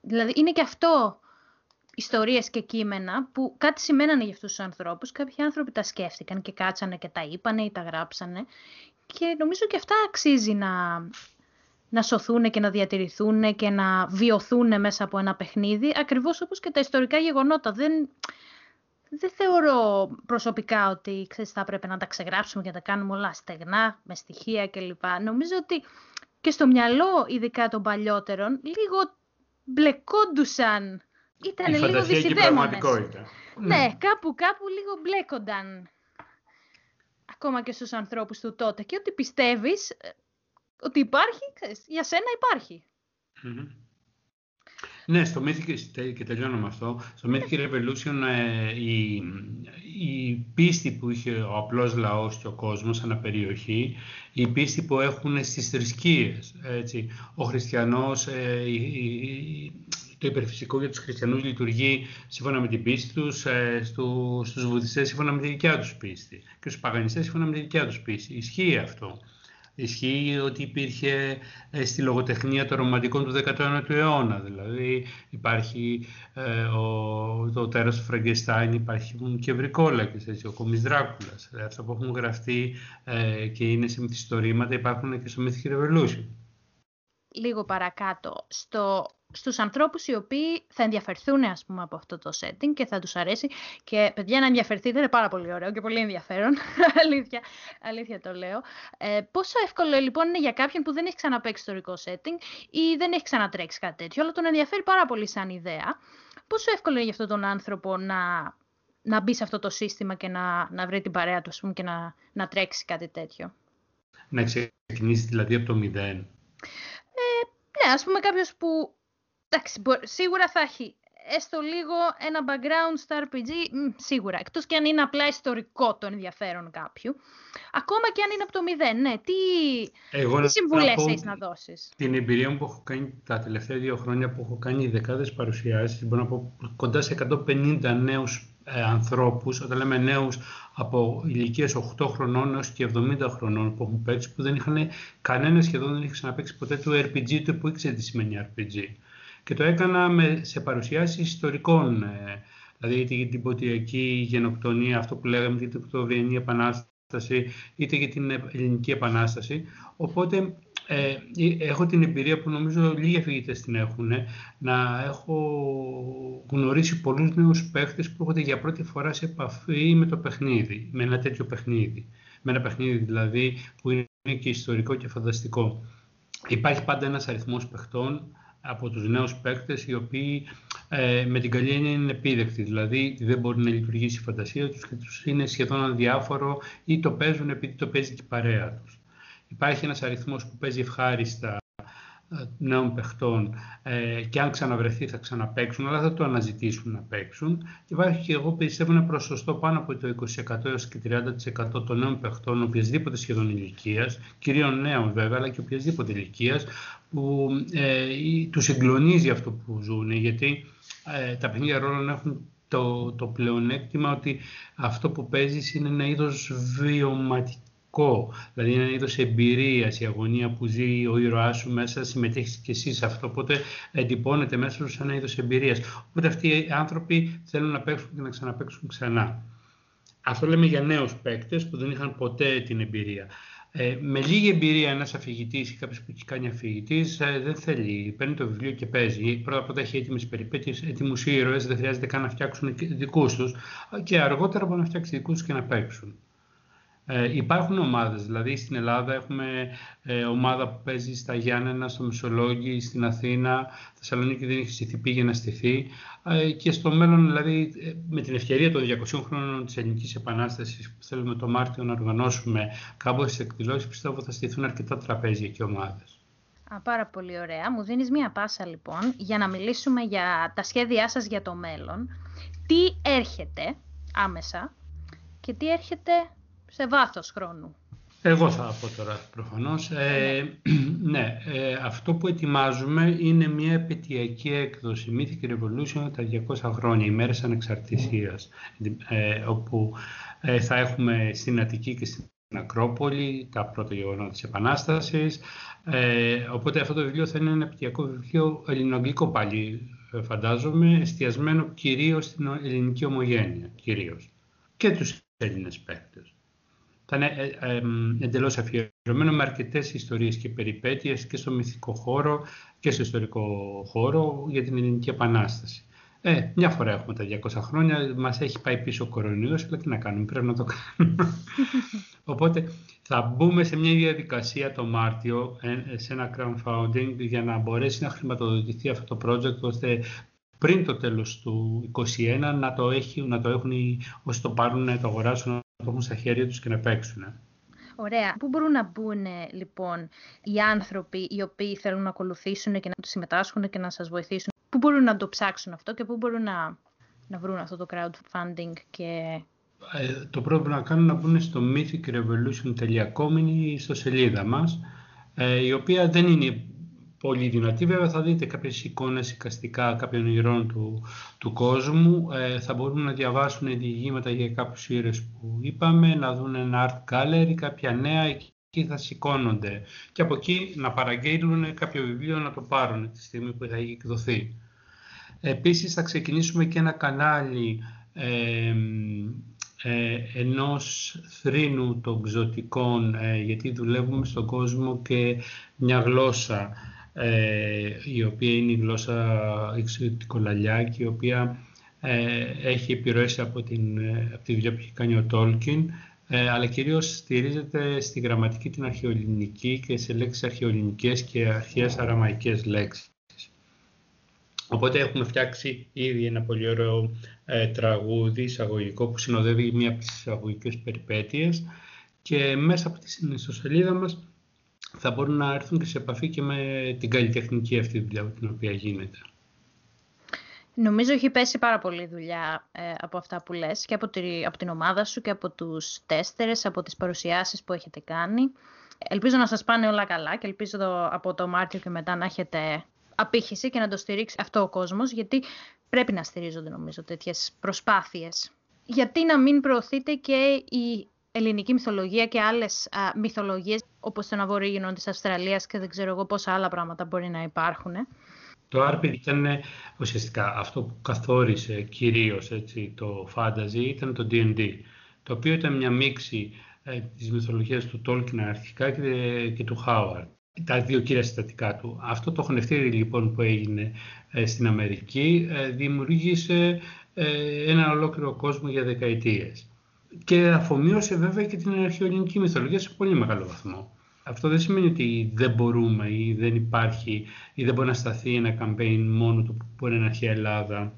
Δηλαδή, είναι και αυτό ιστορίες και κείμενα που κάτι σημαίνανε για αυτούς τους ανθρώπους. Κάποιοι άνθρωποι τα σκέφτηκαν και κάτσανε και τα είπανε ή τα γράψανε. Και νομίζω και αυτά αξίζει να, να σωθούν και να διατηρηθούν και να βιωθούν μέσα από ένα παιχνίδι, ακριβώς όπως και τα ιστορικά γεγονότα. Δεν, δεν θεωρώ προσωπικά ότι ξέρεις, θα έπρεπε να τα ξεγράψουμε και να τα κάνουμε όλα στεγνά, με στοιχεία κλπ. Νομίζω ότι και στο μυαλό, ειδικά των παλιότερων, λίγο μπλεκόντουσαν. Ήταν Η λίγο δυσιδέμονες. Ναι, κάπου, κάπου λίγο μπλέκονταν. Ακόμα και στους ανθρώπους του τότε. Και ότι πιστεύεις, ότι υπάρχει, ξέρεις, για σένα Ναι, στο Mythic, και τελειώνω με αυτό, στο Mythic Revolution ε, η, η πίστη που είχε ο απλός λαός και ο κόσμος ανά περιοχή, η πίστη που έχουν στις θρησκείες, έτσι. Ο χριστιανός, ε, το υπερφυσικό για τους χριστιανούς λειτουργεί σύμφωνα με την πίστη τους, ε, στου, στους βουδιστές σύμφωνα με τη δικιά τους πίστη και στους παγανιστές σύμφωνα με τη δικιά τους πίστη. Ισχύει αυτό. Ισχύει ότι υπήρχε ε, στη λογοτεχνία των ρομαντικών του 19ου αιώνα. Δηλαδή υπάρχει ε, ο, το τέρας του Φραγκεστάιν, υπάρχουν και βρικόλακες, έτσι, ο κομής Δράκουλας. Ε, αυτά που έχουν γραφτεί ε, και είναι σε μυθιστορήματα υπάρχουν και στο Mythic Revolution. Λίγο παρακάτω, στο στους ανθρώπους οι οποίοι θα ενδιαφερθούν ας πούμε, από αυτό το setting και θα τους αρέσει. Και παιδιά να ενδιαφερθείτε είναι πάρα πολύ ωραίο και πολύ ενδιαφέρον. αλήθεια, αλήθεια το λέω. Ε, πόσο εύκολο λοιπόν είναι για κάποιον που δεν έχει ξαναπέξει ιστορικό setting ή δεν έχει ξανατρέξει κάτι τέτοιο, αλλά τον ενδιαφέρει πάρα πολύ σαν ιδέα. Πόσο εύκολο είναι για αυτόν τον άνθρωπο να, να μπει σε αυτό το σύστημα και να, να βρει την παρέα του πούμε, και να, να τρέξει κάτι τέτοιο; Να ξεκινήσει δηλαδή από το μηδέν. Ε, ναι, ας πούμε κάποιος που εντάξει, σίγουρα θα έχει έστω λίγο ένα background στα RPG, σίγουρα. Εκτός και αν είναι απλά ιστορικό το ενδιαφέρον κάποιου. Ακόμα και αν είναι από το μηδέν, ναι. Τι, Εγώ τι συμβουλές έχεις να δώσεις; Την εμπειρία μου που έχω κάνει τα τελευταία δύο χρόνια που έχω κάνει δεκάδες παρουσιάσεις, μπορώ να πω κοντά σε 150 νέους ε, ανθρώπους, όταν λέμε νέους από ηλικίες 8 χρονών έως και 70 χρονών που έχουν παίξει, που δεν είχαν κανένα σχεδόν δεν είχε ξαναπαίξει ποτέ το RPG, το που ήξερε τι σημαίνει RPG και το έκανα με, σε παρουσιάσεις ιστορικών, ε, δηλαδή είτε για την ποτιακή γενοκτονία, αυτό που λέγαμε για την Οκτωβριανή Επανάσταση, είτε για την Ελληνική Επανάσταση. Οπότε ε, έχω την εμπειρία που νομίζω λίγοι αφηγητές την έχουν, να έχω γνωρίσει πολλούς νέους παίχτες που έρχονται για πρώτη φορά σε επαφή με το παιχνίδι, με ένα τέτοιο παιχνίδι. Με ένα παιχνίδι δηλαδή που είναι και ιστορικό και φανταστικό. Υπάρχει πάντα ένας αριθμός παιχτών από τους νέους παίκτες οι οποίοι ε, με την καλή έννοια είναι επίδεκτοι, δηλαδή δεν μπορεί να λειτουργήσει η φαντασία τους και τους είναι σχεδόν αδιάφορο ή το παίζουν επειδή το παίζει και η παρέα τους. Υπάρχει ένας αριθμός που παίζει ευχάριστα νέων παιχτών ε, και αν ξαναβρεθεί θα ξαναπαίξουν, αλλά θα το αναζητήσουν να παίξουν. Και υπάρχει και εγώ πιστεύω ένα ποσοστό πάνω από το 20% έως και 30% των νέων παιχτών οποιασδήποτε σχεδόν ηλικίας, κυρίων νέων βέβαια, αλλά και οποιασδήποτε ηλικίας, που ε, τους συγκλονίζει αυτό που ζουν, γιατί ε, τα παιχνίδια ρόλων έχουν το, το πλεονέκτημα ότι αυτό που παίζεις είναι ένα είδος βιωματικό Δηλαδή είναι ένα είδος εμπειρίας, η αγωνία που ζει ο ήρωάς σου μέσα, συμμετέχεις και εσύ σε αυτό. Οπότε εντυπώνεται μέσα σου σαν ένα είδος εμπειρίας. Οπότε αυτοί οι άνθρωποι θέλουν να παίξουν και να ξαναπαίξουν ξανά. Αυτό λέμε για νέους παίκτες που δεν είχαν ποτέ την εμπειρία. Ε, με λίγη εμπειρία ένας αφηγητής ή κάποιος που έχει κάνει αφηγητής ε, δεν θέλει. Παίρνει το βιβλίο και παίζει. Πρώτα απ' όλα έχει έτοιμες περιπέτειες, έτοιμους ήρωες, δεν χρειάζεται καν να φτιάξουν δικούς τους. Και αργότερα μπορούν να φτιάξει δικούς τους και να παίξουν. Ε, υπάρχουν ομάδες, δηλαδή στην Ελλάδα έχουμε ε, ομάδα που παίζει στα Γιάννενα, στο Μεσολόγγι, στην Αθήνα, Θεσσαλονίκη δεν έχει στηθεί, πήγε να στηθεί ε, και στο μέλλον, δηλαδή ε, με την ευκαιρία των 200 χρόνων της Ελληνικής Επανάστασης που θέλουμε το Μάρτιο να οργανώσουμε κάποιες εκδηλώσεις, πιστεύω θα στηθούν αρκετά τραπέζια και ομάδες. Α, πάρα πολύ ωραία. Μου δίνεις μία πάσα λοιπόν για να μιλήσουμε για τα σχέδιά σας για το μέλλον. Τι έρχεται άμεσα και τι έρχεται σε βάθος χρόνου. Εγώ θα πω τώρα προφανώς. Ε, ναι, ε, αυτό που ετοιμάζουμε είναι μια επαιτειακή έκδοση Mythic Revolution τα 200 χρόνια, ημέρες ανεξαρτησίας, ε, όπου ε, θα έχουμε στην Αττική και στην Ακρόπολη τα πρώτα γεγονότα της Επανάστασης. Ε, οπότε αυτό το βιβλίο θα είναι ένα επαιτειακό βιβλίο ελληνογλικό πάλι, φαντάζομαι, εστιασμένο κυρίως στην ελληνική ομογένεια, κυρίως. Και τους Έλληνες παίκτες θα είναι ε, ε, εντελώς αφιερωμένο με αρκετές ιστορίες και περιπέτειες και στο μυθικό χώρο και στο ιστορικό χώρο για την Ελληνική Επανάσταση. Ε, μια φορά έχουμε τα 200 χρόνια, μας έχει πάει πίσω ο κορονοϊός, αλλά τι να κάνουμε, πρέπει να το κάνουμε. Οπότε θα μπούμε σε μια διαδικασία το Μάρτιο, ε, σε ένα crowdfunding, για να μπορέσει να χρηματοδοτηθεί αυτό το project, ώστε πριν το τέλος του 2021 να το, έχει, να το έχουν όσοι το πάρουν, να το αγοράσουν, να το έχουν στα χέρια τους και να παίξουν. Ωραία. Πού μπορούν να μπουν λοιπόν οι άνθρωποι οι οποίοι θέλουν να ακολουθήσουν και να συμμετάσχουν και να σας βοηθήσουν; Πού μπορούν να το ψάξουν αυτό και πού μπορούν να, να βρουν αυτό το crowdfunding και... Ε, το πρώτο να κάνουν να μπουν στο mythicrevolution.com ή στο σελίδα μας, ε, η οποία δεν είναι πολύ δυνατή. Βέβαια θα δείτε κάποιες εικόνες εικαστικά κάποιων ηρών του, του κόσμου. Ε, θα μπορούν να διαβάσουν διηγήματα για κάποιους ήρωες που είπαμε, να δουν ένα art gallery, κάποια νέα εκεί θα σηκώνονται. Και από εκεί να παραγγείλουν κάποιο βιβλίο να το πάρουν τη στιγμή που θα έχει εκδοθεί. Επίσης θα ξεκινήσουμε και ένα κανάλι ε, ε, ενός θρήνου των ξωτικών, ε, γιατί δουλεύουμε στον κόσμο και μια γλώσσα ε, η οποία είναι η γλώσσα εξωτικολαλιά και η οποία ε, έχει επιρροές από, την, ε, από τη δουλειά που έχει κάνει ο Τόλκιν, ε, αλλά κυρίως στηρίζεται στη γραμματική την αρχαιοελληνική και σε λέξεις αρχαιοελληνικές και αρχαίες αραμαϊκές λέξεις. Οπότε έχουμε φτιάξει ήδη ένα πολύ ωραίο ε, τραγούδι εισαγωγικό που συνοδεύει μία από τις εισαγωγικές περιπέτειες και μέσα από τη ιστοσελίδα μας θα μπορούν να έρθουν και σε επαφή και με την καλλιτεχνική αυτή δουλειά την οποία γίνεται. Νομίζω έχει πέσει πάρα πολύ δουλειά ε, από αυτά που λες και από, τη, από την ομάδα σου και από τους τέστερες, από τις παρουσιάσεις που έχετε κάνει. Ελπίζω να σας πάνε όλα καλά και ελπίζω από το Μάρτιο και μετά να έχετε απήχηση και να το στηρίξει αυτό ο κόσμος, γιατί πρέπει να στηρίζονται νομίζω τέτοιες προσπάθειες. Γιατί να μην προωθείτε και η ελληνική μυθολογία και άλλες α, μυθολογίες, όπως τον Αβορήγινο της Αυστραλίας και δεν ξέρω εγώ πόσα άλλα πράγματα μπορεί να υπάρχουν. Το RPG ήταν ουσιαστικά αυτό που καθόρισε κυρίως έτσι, το fantasy ήταν το D&D, το οποίο ήταν μια μίξη ε, της μυθολογίας του Tolkien αρχικά και, και του Howard. Τα δύο κύρια συστατικά του. Αυτό το χωνευτήρι λοιπόν που έγινε ε, στην Αμερική ε, δημιουργήσε ε, ένα ολόκληρο κόσμο για δεκαετίες. Και αφομοίωσε βέβαια και την αρχαιοελληνική μυθολογία σε πολύ μεγάλο βαθμό. Αυτό δεν σημαίνει ότι δεν μπορούμε ή δεν υπάρχει ή δεν μπορεί να σταθεί ένα campaign μόνο του που μπορεί να αρχαία Ελλάδα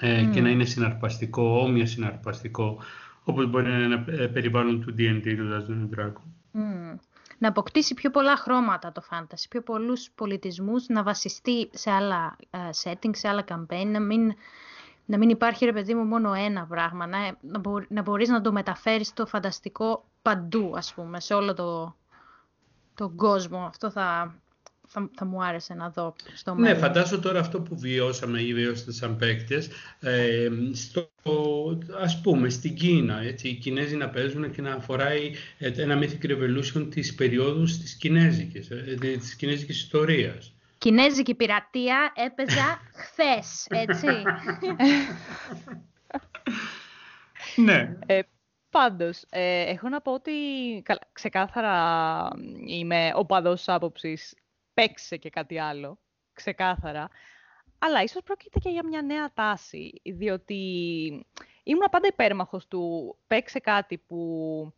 ε, και να είναι συναρπαστικό, όμοια συναρπαστικό, όπως μπορεί να είναι ένα ε, περιβάλλον του D&D, του Dungeons Dragon. Mm. Να αποκτήσει πιο πολλά χρώματα το fantasy, πιο πολλούς πολιτισμούς, να βασιστεί σε άλλα uh, settings, σε άλλα campaign, να μην, να μην υπάρχει ρε παιδί μου μόνο ένα πράγμα, να, να, να μπορείς να το μεταφέρεις το φανταστικό παντού, ας πούμε, σε όλο το, τον κόσμο. Αυτό θα, θα, θα μου άρεσε να δω στο ναι, μέλλον. Ναι, φαντάζομαι τώρα αυτό που βιώσαμε ή βιώσατε σαν παίκτες, ε, στο, ας πούμε στην Κίνα, έτσι, οι Κινέζοι να παίζουν και να φοράει ε, ένα Mythic Revolution της περίοδου της Κινέζικης, ε, της Κινέζικης ιστορίας. Κινέζικη πειρατεία έπαιζα χθες, έτσι. ναι. Ε, Πάντως, ε, έχω να πω ότι ξεκάθαρα είμαι οπαδός άποψης παίξε και κάτι άλλο, ξεκάθαρα. Αλλά ίσως πρόκειται και για μια νέα τάση, διότι ήμουν πάντα υπέρμαχος του παίξε κάτι που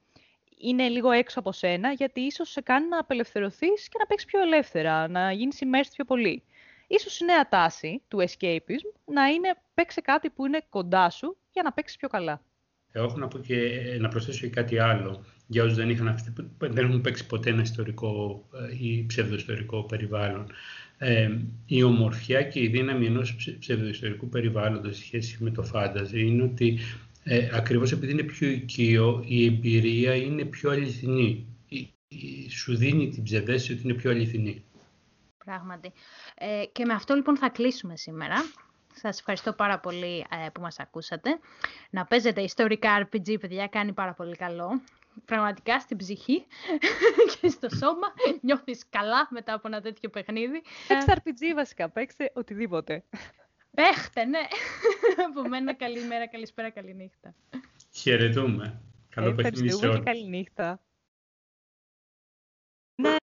είναι λίγο έξω από σένα, γιατί ίσως σε κάνει να απελευθερωθείς και να παίξεις πιο ελεύθερα, να γίνεις immersed πιο πολύ. Ίσως η νέα τάση του escapism να είναι παίξε κάτι που είναι κοντά σου για να παίξεις πιο καλά. Έχω να, πω και, να προσθέσω και κάτι άλλο για όσους δεν, είχαν, δεν έχουν παίξει ποτέ ένα ιστορικό ε, ή ψευδοϊστορικό περιβάλλον. Ε, η ομορφιά και η δύναμη ενός ψευδοϊστορικού περιβάλλοντος σε σχέση με το φάνταζι είναι ότι ε, ακριβώς επειδή είναι πιο οικείο, η εμπειρία είναι πιο αληθινή. Σου δίνει την ψευδέστηση ότι είναι πιο αληθινή. Πράγματι. Ε, και με αυτό λοιπόν θα κλείσουμε σήμερα. Σας ευχαριστώ πάρα πολύ ε, που μας ακούσατε. Να παίζετε ιστορικά RPG, παιδιά, κάνει πάρα πολύ καλό. Πραγματικά στην ψυχή και στο σώμα νιώθεις καλά μετά από ένα τέτοιο παιχνίδι. Παίξτε RPG βασικά, παίξτε οτιδήποτε. Παίχτε, ναι. από μένα καλημέρα, καλησπέρα, καληνύχτα. Χαιρετούμε. Καλό παιχνίδι σε όλους. καληνύχτα. Ναι,